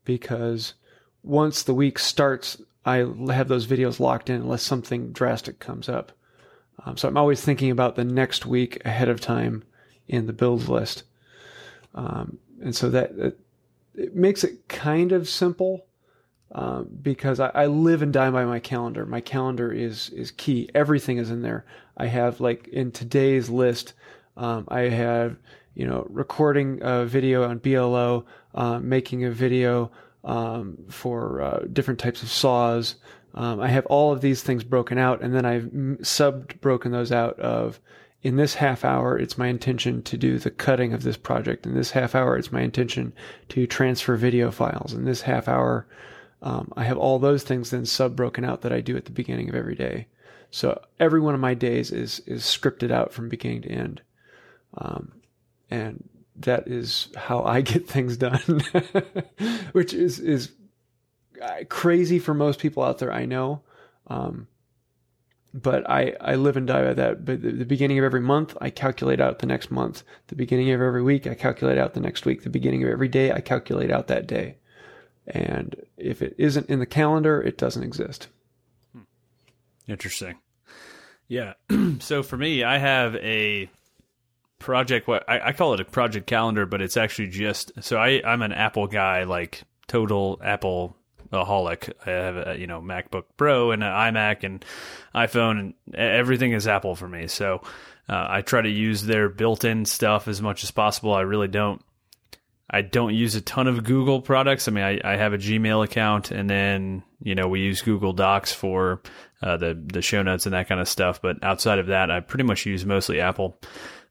Speaker 2: because once the week starts, I have those videos locked in unless something drastic comes up. Um, so I'm always thinking about the next week ahead of time in the build list. Um, and so that it, it, makes it kind of simple um, because I, I, live and die by my calendar. My calendar is is key. Everything is in there. I have like in today's list, um, I have you know recording a video on BLO, uh, making a video um, for uh, different types of saws. Um, I have all of these things broken out, and then I've sub broken those out of in this half hour, it's my intention to do the cutting of this project. In this half hour, it's my intention to transfer video files. In this half hour, Um, I have all those things then sub broken out that I do at the beginning of every day. So every one of my days is is scripted out from beginning to end, um, and that is how I get things done, which is is uh, crazy for most people out there. I know, um, but I I live and die by that. But the, the beginning of every month, I calculate out the next month. The beginning of every week, I calculate out the next week. The beginning of every day, I calculate out that day. And if it isn't in the calendar, it doesn't exist.
Speaker 1: Interesting. Yeah. so for me, I have a project. What I, I, call it a project calendar, but it's actually just so I I'm an Apple guy, like total Apple aholic. I have a you know MacBook Pro and an iMac and iPhone, and everything is Apple for me. So uh, I try to use their built-in stuff as much as possible. I really don't I don't use a ton of Google products. I mean, I, I have a Gmail account, and then you know we use Google Docs for uh, the the show notes and that kind of stuff. But outside of that, I pretty much use mostly Apple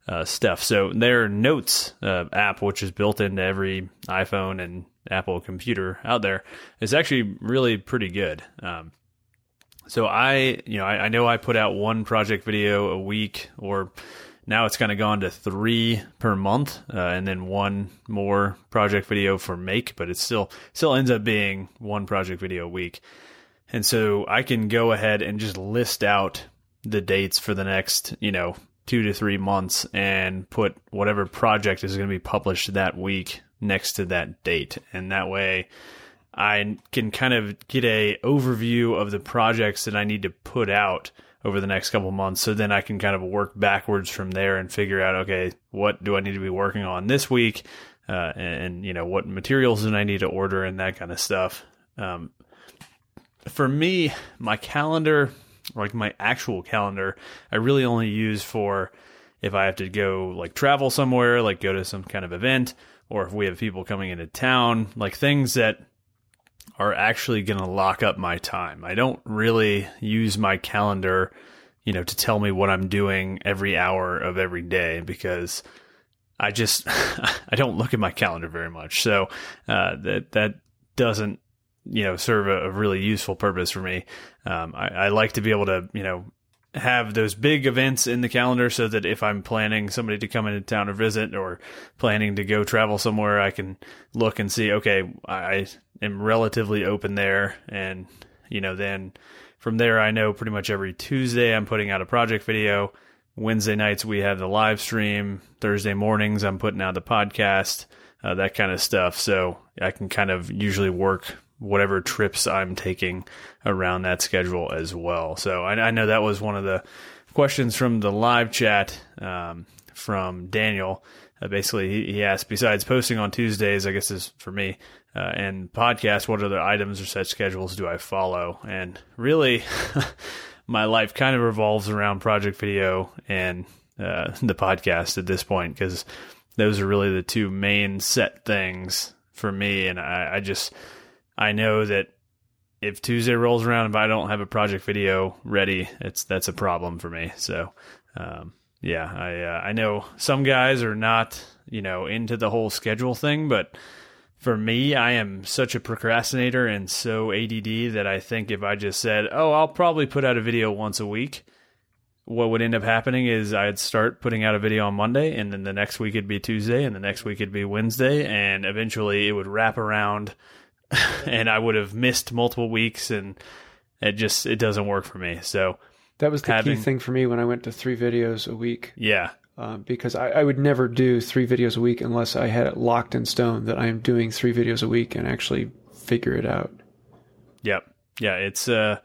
Speaker 1: uh, stuff. So their Notes uh, app, which is built into every iPhone and Apple computer out there, is actually really pretty good. Um, so I, you know, I, I know I put out one project video a week or now it's kind of gone to three per month, uh, and then one more project video for make, but it still still ends up being one project video a week. And so I can go ahead and just list out the dates for the next, you know, two to three months and put whatever project is going to be published that week next to that date. And that way I can kind of get a overview of the projects that I need to put out over the next couple months. So then I can kind of work backwards from there and figure out, okay, what do I need to be working on this week? Uh, and, and, you know, what materials do I need to order and that kind of stuff. Um, for me, my calendar, like my actual calendar, I really only use for if I have to go like travel somewhere, like go to some kind of event, or if we have people coming into town, like things that are actually going to lock up my time. I don't really use my calendar, you know, to tell me what I'm doing every hour of every day because I just I don't look at my calendar very much. So uh, that that doesn't you know serve a, a really useful purpose for me. Um, I, I like to be able to you know have those big events in the calendar so that if I'm planning somebody to come into town or visit or planning to go travel somewhere, I can look and see, okay, I am relatively open there. And, you know, then from there, I know pretty much every Tuesday I'm putting out a project video. Wednesday nights, we have the live stream. Thursday mornings, I'm putting out the podcast, uh, that kind of stuff. So I can kind of usually work whatever trips I'm taking around that schedule as well. So I, I know that was one of the questions from the live chat um, from Daniel. Uh, basically, he, he, asked, besides posting on Tuesdays, I guess is for me, uh, and podcast, what other items or set schedules do I follow? And really, my life kind of revolves around project video and uh, the podcast at this point because those are really the two main set things for me. And I, I just, I know that if Tuesday rolls around, if I don't have a project video ready, it's that's a problem for me. So, um, yeah, I uh, I know some guys are not you know into the whole schedule thing, but for me, I am such a procrastinator and so ADD that I think if I just said, "Oh, I'll probably put out a video once a week," what would end up happening is I'd start putting out a video on Monday, and then the next week it'd be Tuesday, and the next week it'd be Wednesday, and eventually it would wrap around and I would have missed multiple weeks, and it just it doesn't work for me. So
Speaker 2: that was the having, key thing for me when I went to three videos a week.
Speaker 1: Yeah,
Speaker 2: uh, because I, I, would never do three videos a week unless I had it locked in stone that I am doing three videos a week and actually figure it out.
Speaker 1: Yep. Yeah, it's uh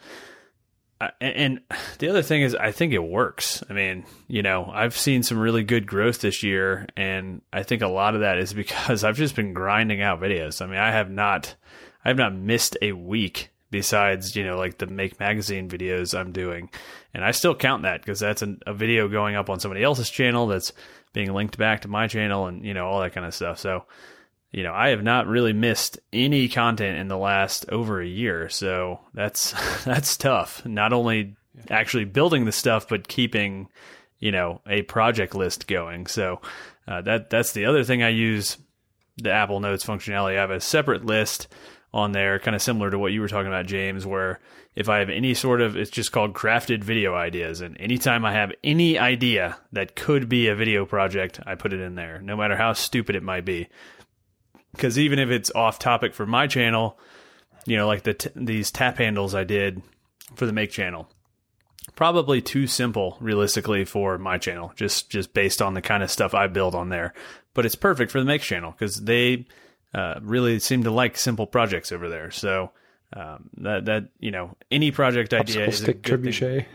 Speaker 1: and the other thing is I think it works. I mean, you know, I've seen some really good growth this year and I think a lot of that is because I've just been grinding out videos. I mean, I have not I have not missed a week besides, you know, like the Make Magazine videos I'm doing. And I still count that because that's an, a video going up on somebody else's channel that's being linked back to my channel and, you know, all that kind of stuff. So, you know, I have not really missed any content in the last over a year. So that's, that's tough. Not only actually building the stuff, but keeping, you know, a project list going. So, uh, that, that's the other thing I use the Apple Notes functionality. I have a separate list on there, kind of similar to what you were talking about, James, where if I have any sort of, it's just called crafted video ideas. And anytime I have any idea that could be a video project, I put it in there, no matter how stupid it might be. Because even if it's off topic for my channel, you know, like the t- these tap handles I did for the make channel, probably too simple realistically for my channel, just just based on the kind of stuff I build on there. But it's perfect for the make channel because they uh, really seem to like simple projects over there. So um, that that you know any project idea
Speaker 2: Popsicle
Speaker 1: is a
Speaker 2: stick trebuchet.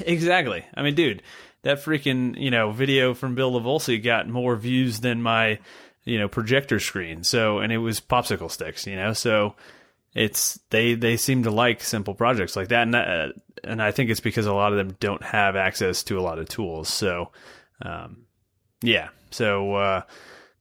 Speaker 1: exactly. I mean, dude, that freaking you know video from Bill Lavolsi got more views than my you know projector screen. So and it was popsicle sticks. You know, so it's they they seem to like simple projects like that, and uh, and I think it's because a lot of them don't have access to a lot of tools. So, um, yeah. So uh,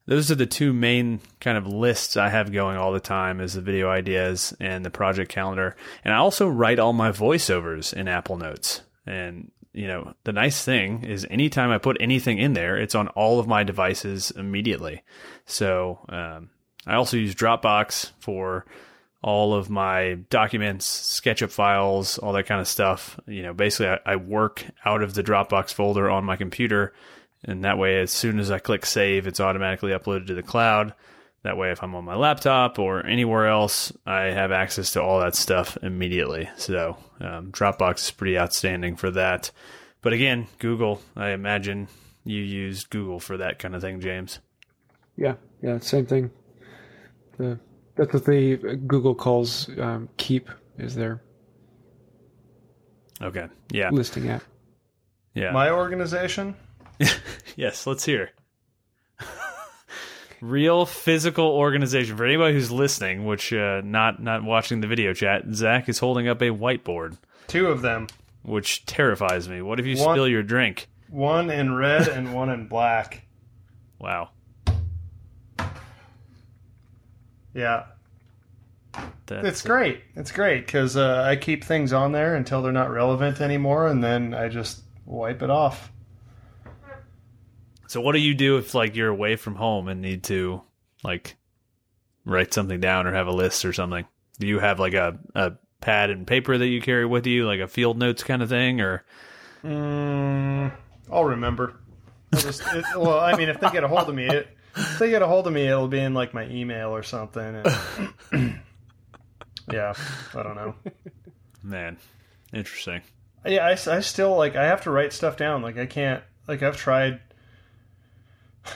Speaker 1: those are the two main kind of lists I have going all the time is the video ideas and the project calendar. And I also write all my voiceovers in Apple Notes. And you know, the nice thing is anytime I put anything in there, it's on all of my devices immediately. So, um, I also use Dropbox for all of my documents, SketchUp files, all that kind of stuff. You know, basically I, I work out of the Dropbox folder on my computer and that way, as soon as I click save, it's automatically uploaded to the cloud. That way, if I'm on my laptop or anywhere else, I have access to all that stuff immediately. So, um, Dropbox is pretty outstanding for that. But again, Google, I imagine you use Google for that kind of thing, James.
Speaker 2: Yeah, yeah, same thing. The that's what they Google calls um, Keep is their
Speaker 1: Okay. Yeah.
Speaker 2: listing app.
Speaker 1: Yeah.
Speaker 3: My organization.
Speaker 1: yes, let's hear. Real physical organization for anybody who's listening, which uh, not not watching the video chat. Zach is holding up a whiteboard,
Speaker 3: Two of them.
Speaker 1: which terrifies me. What if you
Speaker 3: One-
Speaker 1: spill your drink?
Speaker 3: One in red and one in black.
Speaker 1: Wow,
Speaker 3: Yeah,
Speaker 1: that's
Speaker 3: it's great. It's great because uh, I keep things on there until they're not relevant anymore, and then I just wipe it off.
Speaker 1: So what do you do if like you're away from home and need to like write something down or have a list or something? Do you have like a, a pad and paper that you carry with you, like a field notes kind of thing, or
Speaker 3: Mm, I'll remember. I'll just, it, well, I mean, if they get a hold of me, it, if they get a hold of me, it'll be in like my email or something. And, yeah, I don't know.
Speaker 1: man, interesting.
Speaker 3: Yeah, I, I still like I have to write stuff down. Like I can't like I've tried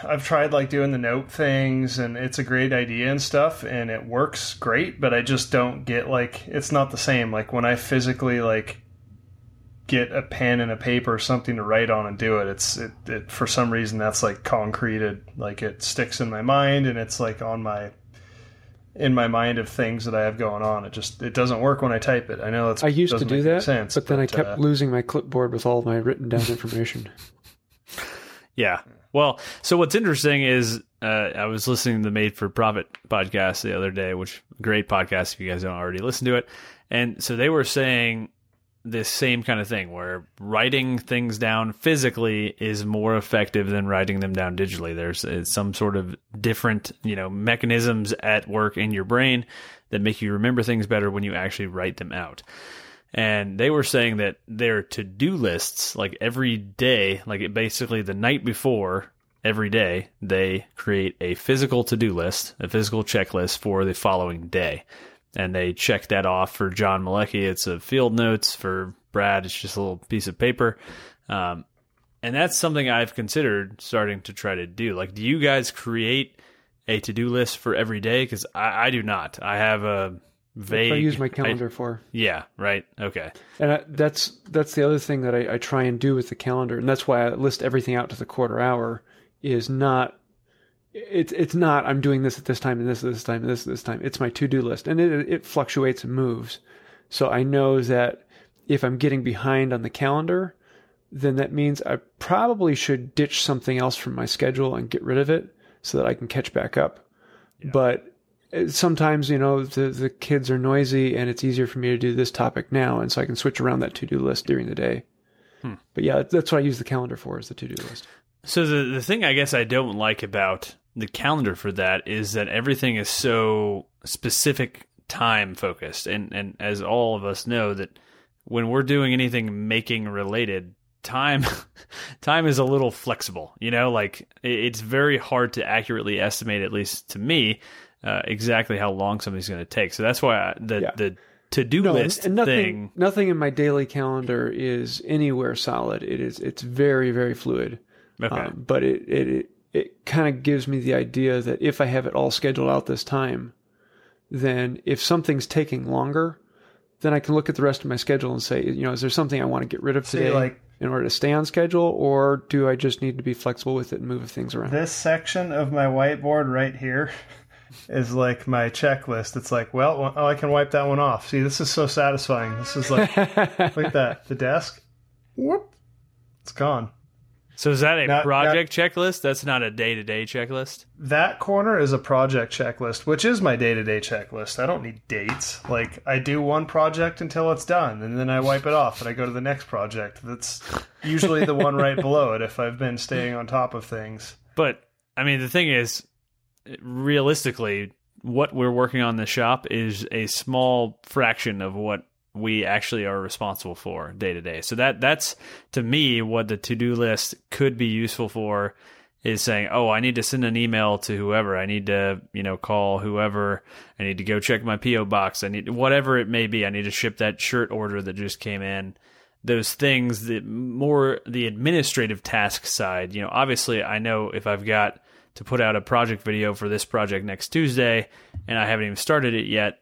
Speaker 3: I've tried like doing the note things and it's a great idea and stuff and it works great, but I just don't get like it's not the same like when I physically like get a pen and a paper or something to write on and do it. It's it, it for some reason that's like concreted, like it sticks in my mind and it's like on my in my mind of things that I have going on. It just it doesn't work when I type it. I know that's
Speaker 2: I used to do that,
Speaker 3: sense,
Speaker 2: but then I kept
Speaker 3: uh,
Speaker 2: losing my clipboard with all my written down information.
Speaker 1: Yeah. Well, so what's interesting is uh, I was listening to the Made for Profit podcast the other day, which great podcast if you guys don't already listen to it. And so they were saying this same kind of thing where writing things down physically is more effective than writing them down digitally. There's some sort of different, you know, mechanisms at work in your brain that make you remember things better when you actually write them out and they were saying that their to-do lists like every day like it basically the night before every day they create a physical to-do list a physical checklist for the following day. And they check that off for john malecki. It's a field notes. For brad it's just a little piece of paper. Um, and that's something i've considered starting to try to do. Like do you guys create a to-do list for every day? Because I, I do not. I have a vague
Speaker 2: I use my calendar for.
Speaker 1: yeah, right. Okay.
Speaker 2: And I, that's that's the other thing that I, I try and do with the calendar, and that's why I list everything out to the quarter hour. Is not it's it's not I'm doing this at this time and this at this time and this at this time. It's my to do list, and it it fluctuates and moves. So I know that if I'm getting behind on the calendar, then that means I probably should ditch something else from my schedule and get rid of it so that I can catch back up. But uh, sometimes you know the the kids are noisy and it's easier for me to do this topic now and so i can switch around that to-do list during the day hmm. but yeah that's what i use the calendar for is the to-do list
Speaker 1: So the the thing I guess I don't like about the calendar for that is that everything is so specific time focused, and and as all of us know that when we're doing anything making related, time time is a little flexible. You know, like it's very hard to accurately estimate, at least to me, uh, exactly how long something's going to take. So that's why I, the yeah. the to do no, list and
Speaker 2: nothing,
Speaker 1: thing.
Speaker 2: Nothing in my daily calendar is anywhere solid. It is it's very very fluid. Okay. Um, but it it it, it kind of gives me the idea that if I have it all scheduled out this time, then if something's taking longer, then I can look at the rest of my schedule and say, you know, is there something I want to get rid of today like, in order to stay on schedule, or do I just need to be flexible with it and move things around?
Speaker 3: This section of my whiteboard right here is like my checklist. It's like, well, oh, I can wipe that one off. See, this is so satisfying. This is like, like that. The desk, whoop, it's gone.
Speaker 1: So is that a now, project now, checklist? That's not a day to day checklist.
Speaker 3: That corner is a project checklist, which is my day to day checklist. I don't need dates. Like I do one project until it's done, and then I wipe it off, and I go to the next project. That's usually the one right below it if I've been staying on top of things.
Speaker 1: But I mean, the thing is, realistically, what we're working on the shop is a small fraction of what we actually are responsible for day to day. So that that's to me what the to-do list could be useful for is saying, "Oh, I need to send an email to whoever. I need to, you know, call whoever. I need to go check my PO box. I need whatever it may be. I need to ship that shirt order that just came in." Those things that more the administrative task side, you know, obviously I know if I've got to put out a project video for this project next Tuesday and I haven't even started it yet,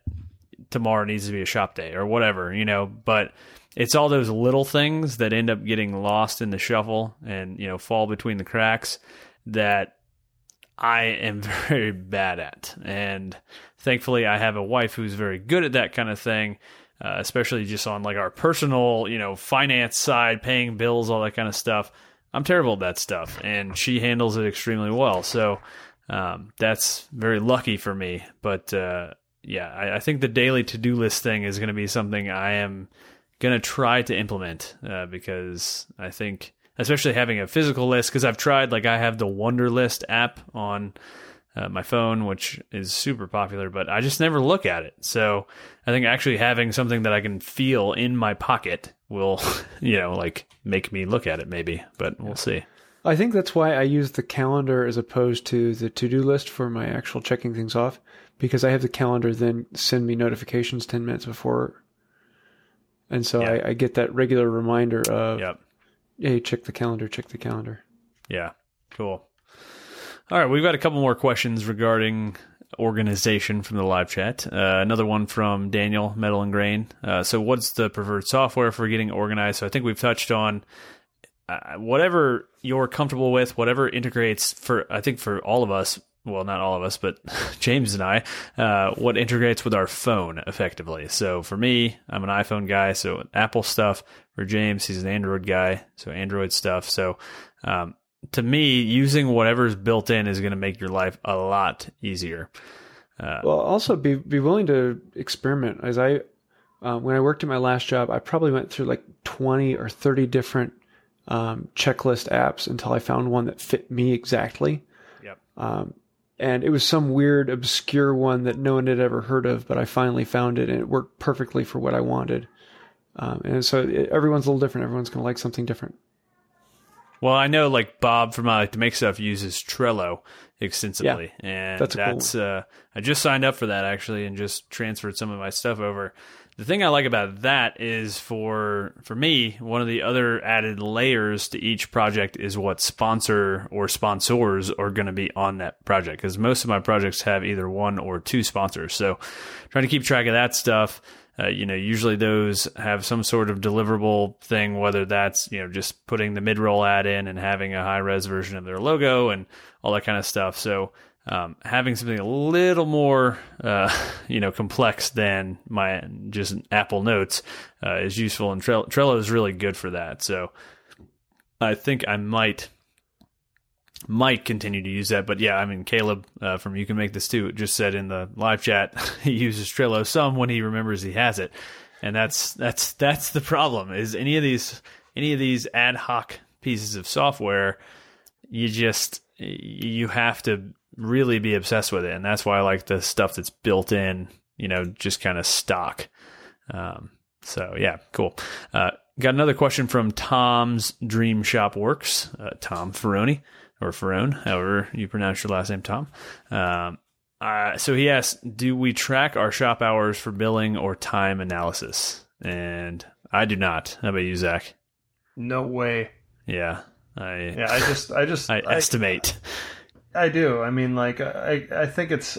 Speaker 1: tomorrow needs to be a shop day or whatever, you know, but it's all those little things that end up getting lost in the shuffle and, you know, fall between the cracks that I am very bad at. And thankfully I have a wife who's very good at that kind of thing. Uh, especially just on like our personal, you know, finance side, paying bills, all that kind of stuff. I'm terrible at that stuff, and she handles it extremely well. So um, that's very lucky for me. But uh, yeah, I, I think the daily to do list thing is going to be something I am going to try to implement uh, because I think, especially having a physical list, because I've tried, like, I have the Wunderlist app on uh, my phone, which is super popular, but I just never look at it. So I think actually having something that I can feel in my pocket will, you know, like make me look at it maybe, but we'll see.
Speaker 2: I think that's why I use the calendar as opposed to the to do list for my actual checking things off because I have the calendar then send me notifications 10 minutes before. And so I, I, get that regular reminder of, yep. hey, check the calendar, check the calendar.
Speaker 1: Yeah, cool. All right, we've got a couple more questions regarding organization from the live chat. Uh, another one from Daniel Metal and Grain. Uh, so, what's the preferred software for getting organized? So, I think we've touched on uh, whatever you're comfortable with, whatever integrates for. I think for all of us, well, not all of us, but James and I, uh, what integrates with our phone effectively. So for me, I'm an iPhone guy, so Apple stuff. For James, he's an Android guy, so Android stuff. So um, to me, using whatever's built in is going to make your life a lot easier.
Speaker 2: Uh, well, also be be willing to experiment. As I, uh, when I worked at my last job, I probably went through like twenty or thirty different um, checklist apps until I found one that fit me exactly.
Speaker 1: Yep.
Speaker 2: Um, and it was some weird, obscure one that no one had ever heard of, but I finally found it, and it worked perfectly for what I wanted. Um, and so it, everyone's a little different. Everyone's going to like something different.
Speaker 1: Well, I know like Bob from I Like to Make Stuff uses Trello extensively, yeah, and that's, that's cool uh, I just signed up for that actually, and just transferred some of my stuff over the thing I like about that is for for me, one of the other added layers to each project is what sponsor or sponsors are going to be on that project because most of my projects have either one or two sponsors. So trying to keep track of that stuff. Uh, you know, usually those have some sort of deliverable thing, whether that's, you know, just putting the mid roll ad in and having a high res version of their logo and all that kind of stuff. So um, having something a little more, uh, you know, complex than my just Apple Notes uh, is useful, and Trello is really good for that. So I think I might might continue to use that. But yeah, I mean, Caleb uh, from You Can Make This Too just said in the live chat he uses Trello some when he remembers he has it, and that's that's that's the problem. Is any of these any of these ad hoc pieces of software, you just you have to really be obsessed with it. And that's why I like the stuff that's built in you know, just kind of stock. Um, so yeah, cool. Uh, got another question from Tom's Dream Shop Works, uh, Tom Ferroni or Ferrone, however you pronounce your last name, Tom. Um, uh, so he asks, do we track our shop hours for billing or time analysis? And I do not. How about you, Zach?
Speaker 3: No way.
Speaker 1: Yeah, I
Speaker 3: Yeah, I just, I just,
Speaker 1: I
Speaker 3: I,
Speaker 1: estimate.
Speaker 3: I do. I mean, like, I, I think it's,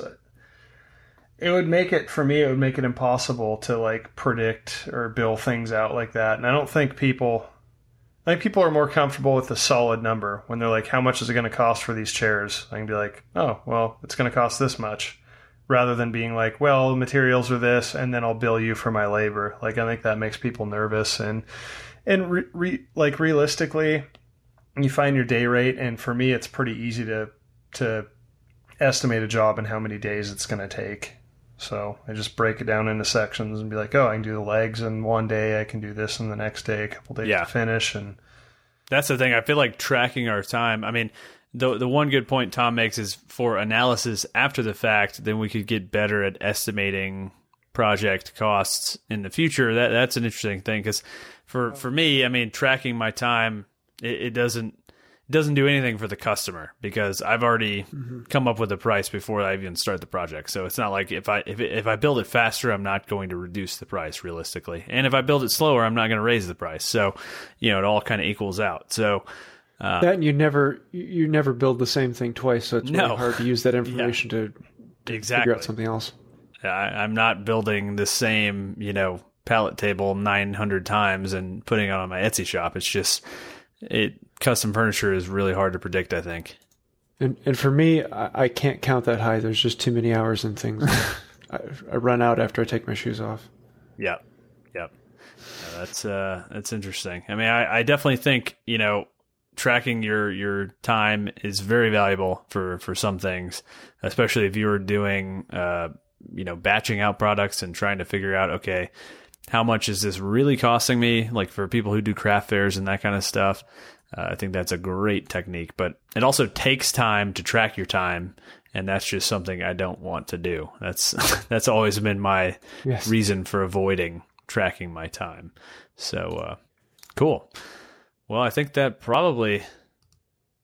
Speaker 3: it would make it for me. It would make it impossible to like predict or bill things out like that. And I don't think people, I think people are more comfortable with a solid number when they're like, how much is it going to cost for these chairs? I can be like, oh, well, it's going to cost this much, rather than being like, well, materials are this, and then I'll bill you for my labor. Like, I think that makes people nervous and and re, re, like realistically, you find your day rate, and for me, it's pretty easy to to estimate a job and how many days it's going to take. So I just break it down into sections and be like, oh, I can do the legs in one day. I can do this in the next day, a couple days
Speaker 1: Yeah.
Speaker 3: to finish. And
Speaker 1: That's the thing. I feel like tracking our time. I mean, the the one good point Tom makes is for analysis after the fact, then we could get better at estimating project costs in the future. That that's an interesting thing because for for me, I mean, tracking my time, it, it doesn't doesn't do anything for the customer because I've already mm-hmm. come up with a price before I even start the project. So it's not like if I if if I build it faster, I'm not going to reduce the price realistically, and if I build it slower, I'm not going to raise the price. So you know, it all kind of equals out. So.
Speaker 2: Uh, that and you never you- never build the same thing twice, so it's
Speaker 1: No.
Speaker 2: really hard to use that information to
Speaker 1: Exactly.
Speaker 2: figure out something else.
Speaker 1: I, I'm not building the same, you know, pallet table 900 times and putting it on my Etsy shop. It's just, it custom furniture is really hard to predict. I think.
Speaker 2: And and for me, I, I can't count that high. There's just too many hours and things. I, I run out after I take my shoes off.
Speaker 1: Yep. Yep. Yeah, that's uh that's interesting. I mean, I, I definitely think you know tracking your your time is very valuable for for some things, especially if you're doing uh you know batching out products and trying to figure out okay how much is this really costing me like for people who do craft fairs and that kind of stuff uh, i think that's a great technique but it also takes time to track your time and that's just something i don't want to do. That's that's always been my
Speaker 2: Yes.
Speaker 1: reason for avoiding tracking my time. So uh, cool. Well i think that probably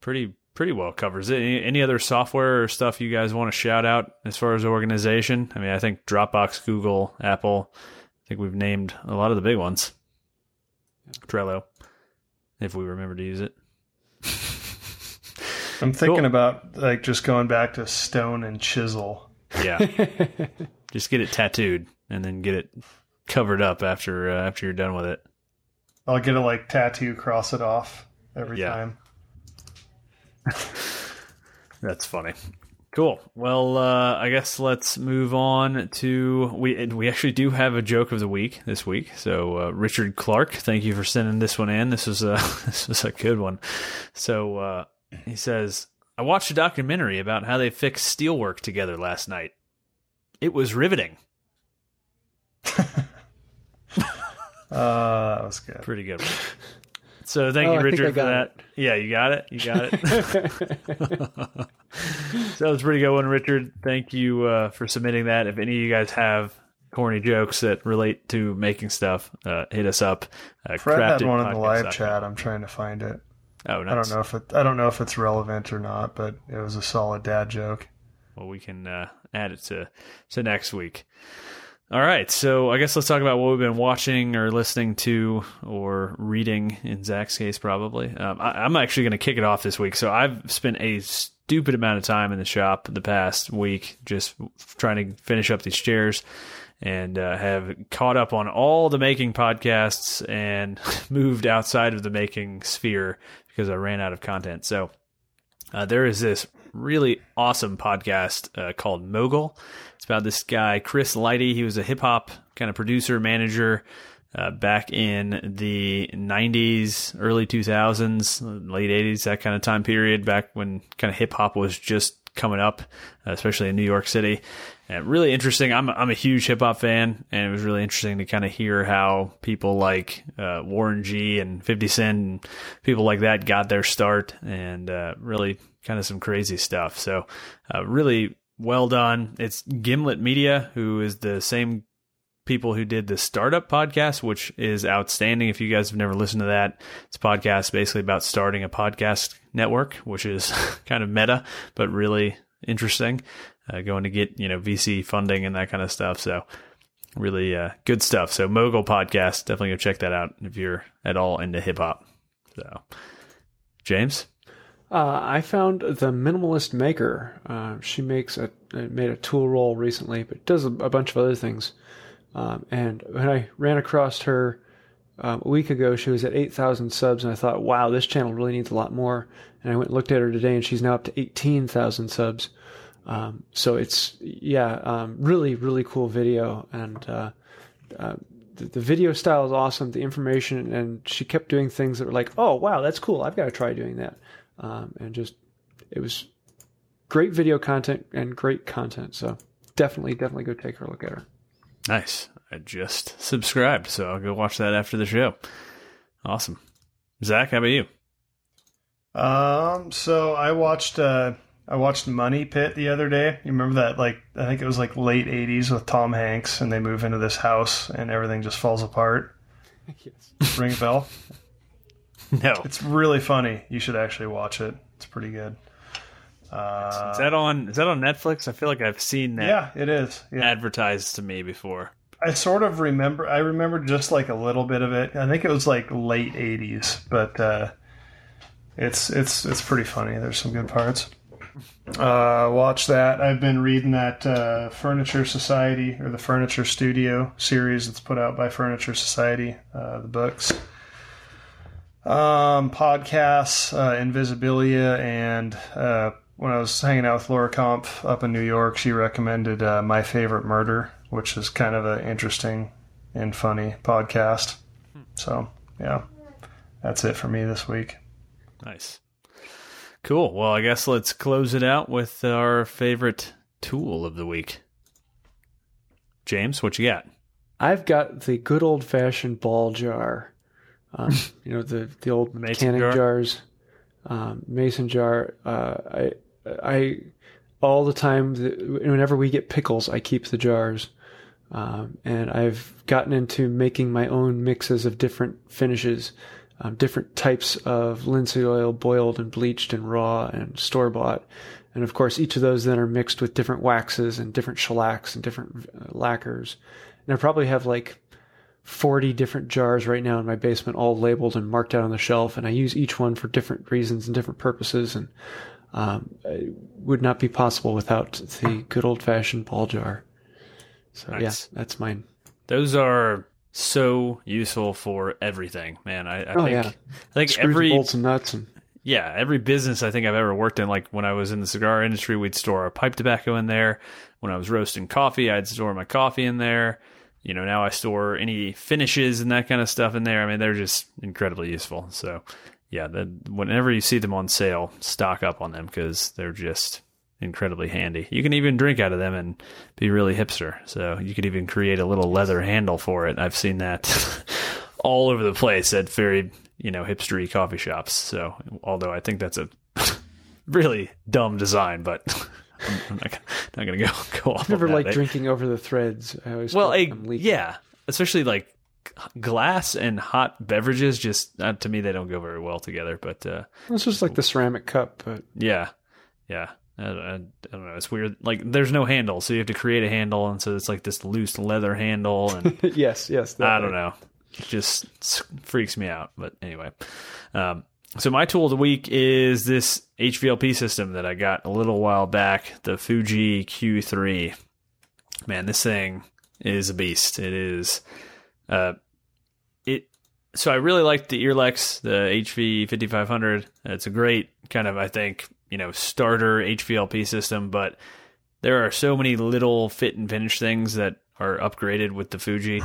Speaker 1: pretty pretty well covers it. Any, any other software or stuff you guys want to shout out as far as organization? I mean i think dropbox google apple i think we've named a lot of the big ones. Trello if we remember to use it
Speaker 3: I'm thinking
Speaker 1: Cool.
Speaker 3: about like just going back to stone and chisel.
Speaker 1: yeah just get it tattooed and then get it covered up after uh, after you're done with it
Speaker 3: I'll get a like tattoo, cross it off every
Speaker 1: Yeah.
Speaker 3: time.
Speaker 1: That's funny. Cool. Well, uh, I guess let's move on to we. We actually do have a joke of the week this week. So, uh, Richard Clark, thank you for sending this one in. This was a this was a good one. So uh, he says, "I watched a documentary about how they fixed steelwork together last night. It was riveting.
Speaker 3: Uh, that was good.
Speaker 1: Pretty good." So thank
Speaker 2: Oh,
Speaker 1: you,
Speaker 2: I think I
Speaker 1: Richard, for that. Yeah, you got it. You got it. So that was a pretty good one, Richard. Thank you uh, for submitting that. If any of you guys have corny jokes that relate to making stuff, uh, hit us up. Uh,
Speaker 3: Fred had one in the live chat. I'm trying to find it.
Speaker 1: Oh,
Speaker 3: I don't know if it. I don't know if it's relevant or not, but it was a solid dad joke.
Speaker 1: Well, we can uh, add it to to next week. All right, so I guess let's talk about what we've been watching or listening to or reading. In Zach's case, probably. Um, I, I'm actually going to kick it off this week. So I've spent a stupid amount of time in the shop the past week, just trying to finish up these chairs, and uh, have caught up on all the making podcasts and moved outside of the making sphere because I ran out of content. So uh, there is this really awesome podcast uh, called Mogul. It's about this guy, Chris Lighty. He was a hip hop kind of producer, manager uh, back in the 90s, early 2000s, late 80s, that kind of time period, back when kind of hip hop was just coming up, uh, especially in New York City. And really interesting. I'm, I'm a huge hip hop fan, and it was really interesting to kind of hear how people like uh, Warren G and 50 Cent and people like that got their start, and uh, really kind of some crazy stuff. So, uh, really, well done. It's Gimlet Media, who is the same people who did the startup podcast, which is outstanding. If you guys have never listened to that, it's a podcast basically about starting a podcast network, which is kind of meta, but really interesting. Uh, going to get, you know, VC funding and that kind of stuff. So really uh, good stuff. So Mogul podcast, definitely go check that out if you're at all into hip hop. So James?
Speaker 2: Uh, I found the minimalist maker. Uh, she makes a made a tool roll recently, but does a, bunch of other things. Um, and when I ran across her um, a week ago, she was at 8,000 subs, and I thought, wow, this channel really needs a lot more. And I went and looked at her today, and she's now up to 18,000 subs. Um, so it's, yeah, um, really, really cool video. And uh, uh, the, the, video style is awesome, the information, and she kept doing things that were like, oh, wow, that's cool. I've got to try doing that. Um, and just, it was great video content and great content. So definitely, definitely go take a look at her.
Speaker 1: Nice. I just subscribed, so I'll go watch that after the show. Awesome. Zach, how about you?
Speaker 3: Um, so I watched uh I watched Money Pit the other day. You remember that like I think it was like late 80s with Tom Hanks and they move into this house and everything just falls apart. yes. Ring a bell?
Speaker 1: No.
Speaker 3: It's really funny. You should actually watch it. It's pretty good.
Speaker 1: Uh, is that on? Is that on Netflix? I feel like I've seen that.
Speaker 3: Yeah, it is. Yeah.
Speaker 1: Advertised to me before.
Speaker 3: I sort of remember. I remember just like a little bit of it. I think it was like late '80s, but uh, it's it's it's pretty funny. There's some good parts. Uh, watch that. I've been reading that uh, Furniture Society or the Furniture Studio series that's put out by Furniture Society. Uh, the books, um, podcasts, uh, Invisibilia, and uh, when I was hanging out with Laura Kampf up in New York, she recommended uh, My Favorite Murder, which is kind of an interesting and funny podcast. So, yeah, that's it for me this week.
Speaker 1: Nice. Cool. Well, I guess let's close it out with our favorite tool of the week. James, what you got?
Speaker 2: I've got the good old fashioned ball jar. Um, you know, the, the old canning jar? jars, um, mason jar. Uh, I I all the time whenever we get pickles, I keep the jars. Um, and I've gotten into making my own mixes of different finishes, um, different types of linseed oil, boiled and bleached and raw and store bought. And of course, each of those then are mixed with different waxes and different shellacs and different uh, lacquers. And I probably have like 40 different jars right now in my basement, all labeled and marked out on the shelf. And I use each one for different reasons and different purposes. And um, would not be possible without the good old fashioned ball jar. So nice. yeah, that's mine.
Speaker 1: Those are so useful for everything, man. I, I
Speaker 2: oh,
Speaker 1: think
Speaker 2: yeah.
Speaker 1: I think
Speaker 2: Screws,
Speaker 1: every
Speaker 2: bolts and nuts and
Speaker 1: yeah, every business I think I've ever worked in, like when I was in the cigar industry, we'd store our pipe tobacco in there. When I was roasting coffee, I'd store my coffee in there. You know, now I store any finishes and that kind of stuff in there. I mean, they're just incredibly useful. So yeah, the, whenever you see them on sale, stock up on them because they're just incredibly handy. You can even drink out of them and be really hipster. So you could even create a little leather handle for it. I've seen that all over the place at very, you know, hipstery coffee shops. So although I think that's a really dumb design, but I'm, not, not going to go go off.
Speaker 2: Never
Speaker 1: like
Speaker 2: drinking over the threads. I always
Speaker 1: well, a, yeah, especially like glass and hot beverages just uh, to me they don't go very well together but uh
Speaker 2: it's just like the ceramic cup but
Speaker 1: yeah yeah I, I, I, don't know. It's weird. Like there's no handle so you have to create a handle and so it's like this loose leather handle and
Speaker 2: yes yes
Speaker 1: i don't know. It just freaks me out but anyway. Um so my tool of the week is this hvlp system that i got a little while back the fuji q3 man this thing is a beast. It is uh, it so I really like the Earlex, the HV 5500. It's a great kind of I think you know starter HVLP system, but there are so many little fit and finish things that are upgraded with the Fuji.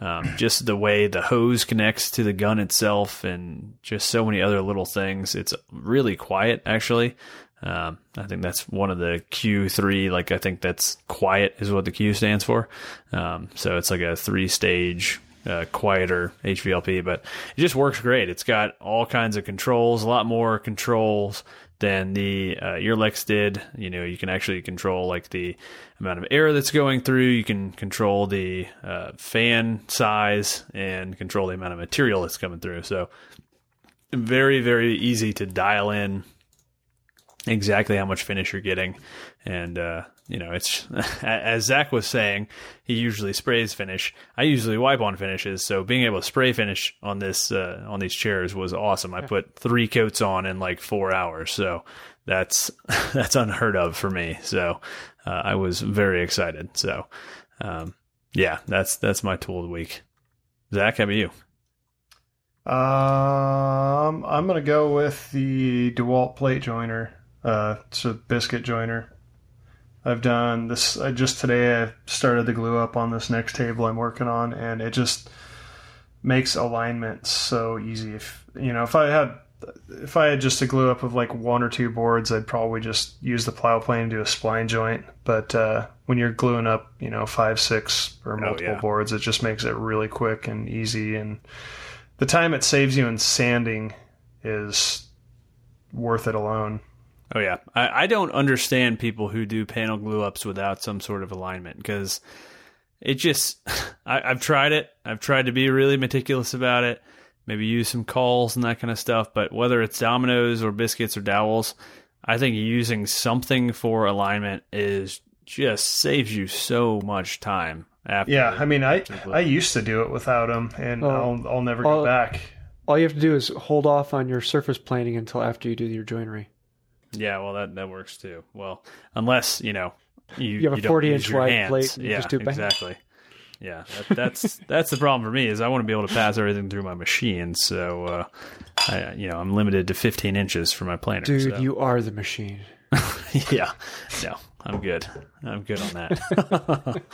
Speaker 1: Um, just the way the hose connects to the gun itself, and just so many other little things. It's really quiet, actually. Um, I think that's one of the Q3. Like I think that's quiet is what the Q stands for. Um, so it's like a three stage uh, quieter HVLP, but it just works great. It's got all kinds of controls, a lot more controls than the uh, Earlex did. You know, you can actually control like the amount of air that's going through. You can control the uh, fan size and control the amount of material that's coming through. So very, very easy to dial in exactly how much finish you're getting. And, uh, you know, it's as Zach was saying, he usually sprays finish. I usually wipe on finishes. So being able to spray finish on this, uh, on these chairs was awesome. I put three coats on in like four hours. So that's, that's unheard of for me. So, uh, I was very excited. So, um, yeah, that's, that's my tool of the week. Zach, how about you?
Speaker 3: Um, I'm gonna go with the DeWalt plate joiner. Uh, it's a biscuit joiner. I've done this. I just today I started the glue up on this next table I'm working on, and it just makes alignment so easy. If you know, if I had if I had just a glue up of like one or two boards, I'd probably just use the plow plane and do a spline joint. But uh, when you're gluing up, you know, five, six, or multiple
Speaker 1: yeah.
Speaker 3: boards, it just makes it really quick and easy. And the time it saves you in sanding is worth it alone.
Speaker 1: Oh yeah, I, I don't understand people who do panel glue ups without some sort of alignment because it just I, I've tried it. I've tried to be really meticulous about it. Maybe use some cauls and that kind of stuff. But whether it's dominoes or biscuits or dowels, I think using something for alignment is just saves you so much time. After
Speaker 3: Yeah, I mean, I. I used to do it without them, and
Speaker 2: Oh.
Speaker 3: I'll I'll never go back.
Speaker 2: All you have to do is hold off on your surface planing until after you do your joinery.
Speaker 1: Yeah, well that that works too. Well, unless you know you,
Speaker 2: You have a
Speaker 1: don't
Speaker 2: 40
Speaker 1: use
Speaker 2: inch wide
Speaker 1: hands.
Speaker 2: plate you
Speaker 1: yeah,
Speaker 2: just do bang.
Speaker 1: exactly. Yeah, that, that's that's the problem for me is I want to be able to pass everything through my machine. So, uh, I you know I'm limited to 15 inches for my planer.
Speaker 2: Dude,
Speaker 1: so.
Speaker 2: you are the machine.
Speaker 1: yeah, no, I'm good. I'm good on that.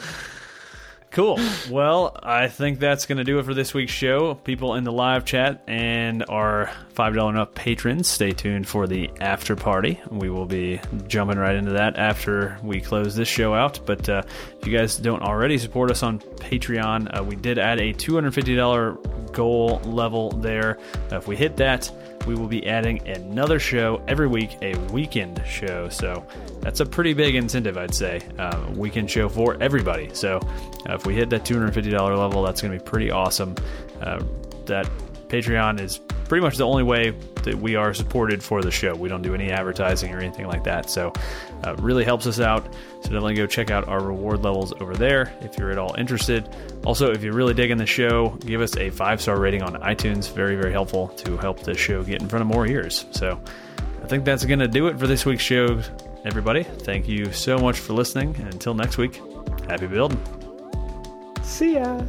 Speaker 1: cool. Well, I think that's going to do it for this week's show. People in the live chat and our $5 and up patrons, stay tuned for the after party. We will be jumping right into that after we close this show out. But uh, if you guys don't already support us on Patreon, uh, we did add a $250 goal level there. Uh, if we hit that, we will be adding another show every week, a weekend show. So that's a pretty big incentive, I'd say. Uh, weekend show for everybody. So uh, if we hit that $250 level, that's going to be pretty awesome. Uh, that Patreon is pretty much the only way that we are supported for the show. We don't do any advertising or anything like that. So uh, really helps us out. So definitely go check out our reward levels over there if you're at all interested. Also, if you're really digging the show, give us a five star rating on iTunes. Very, very helpful to help the show get in front of more ears. So I think that's going to do it for this week's show, everybody. Thank you so much for listening. And until next week, happy building.
Speaker 2: See ya.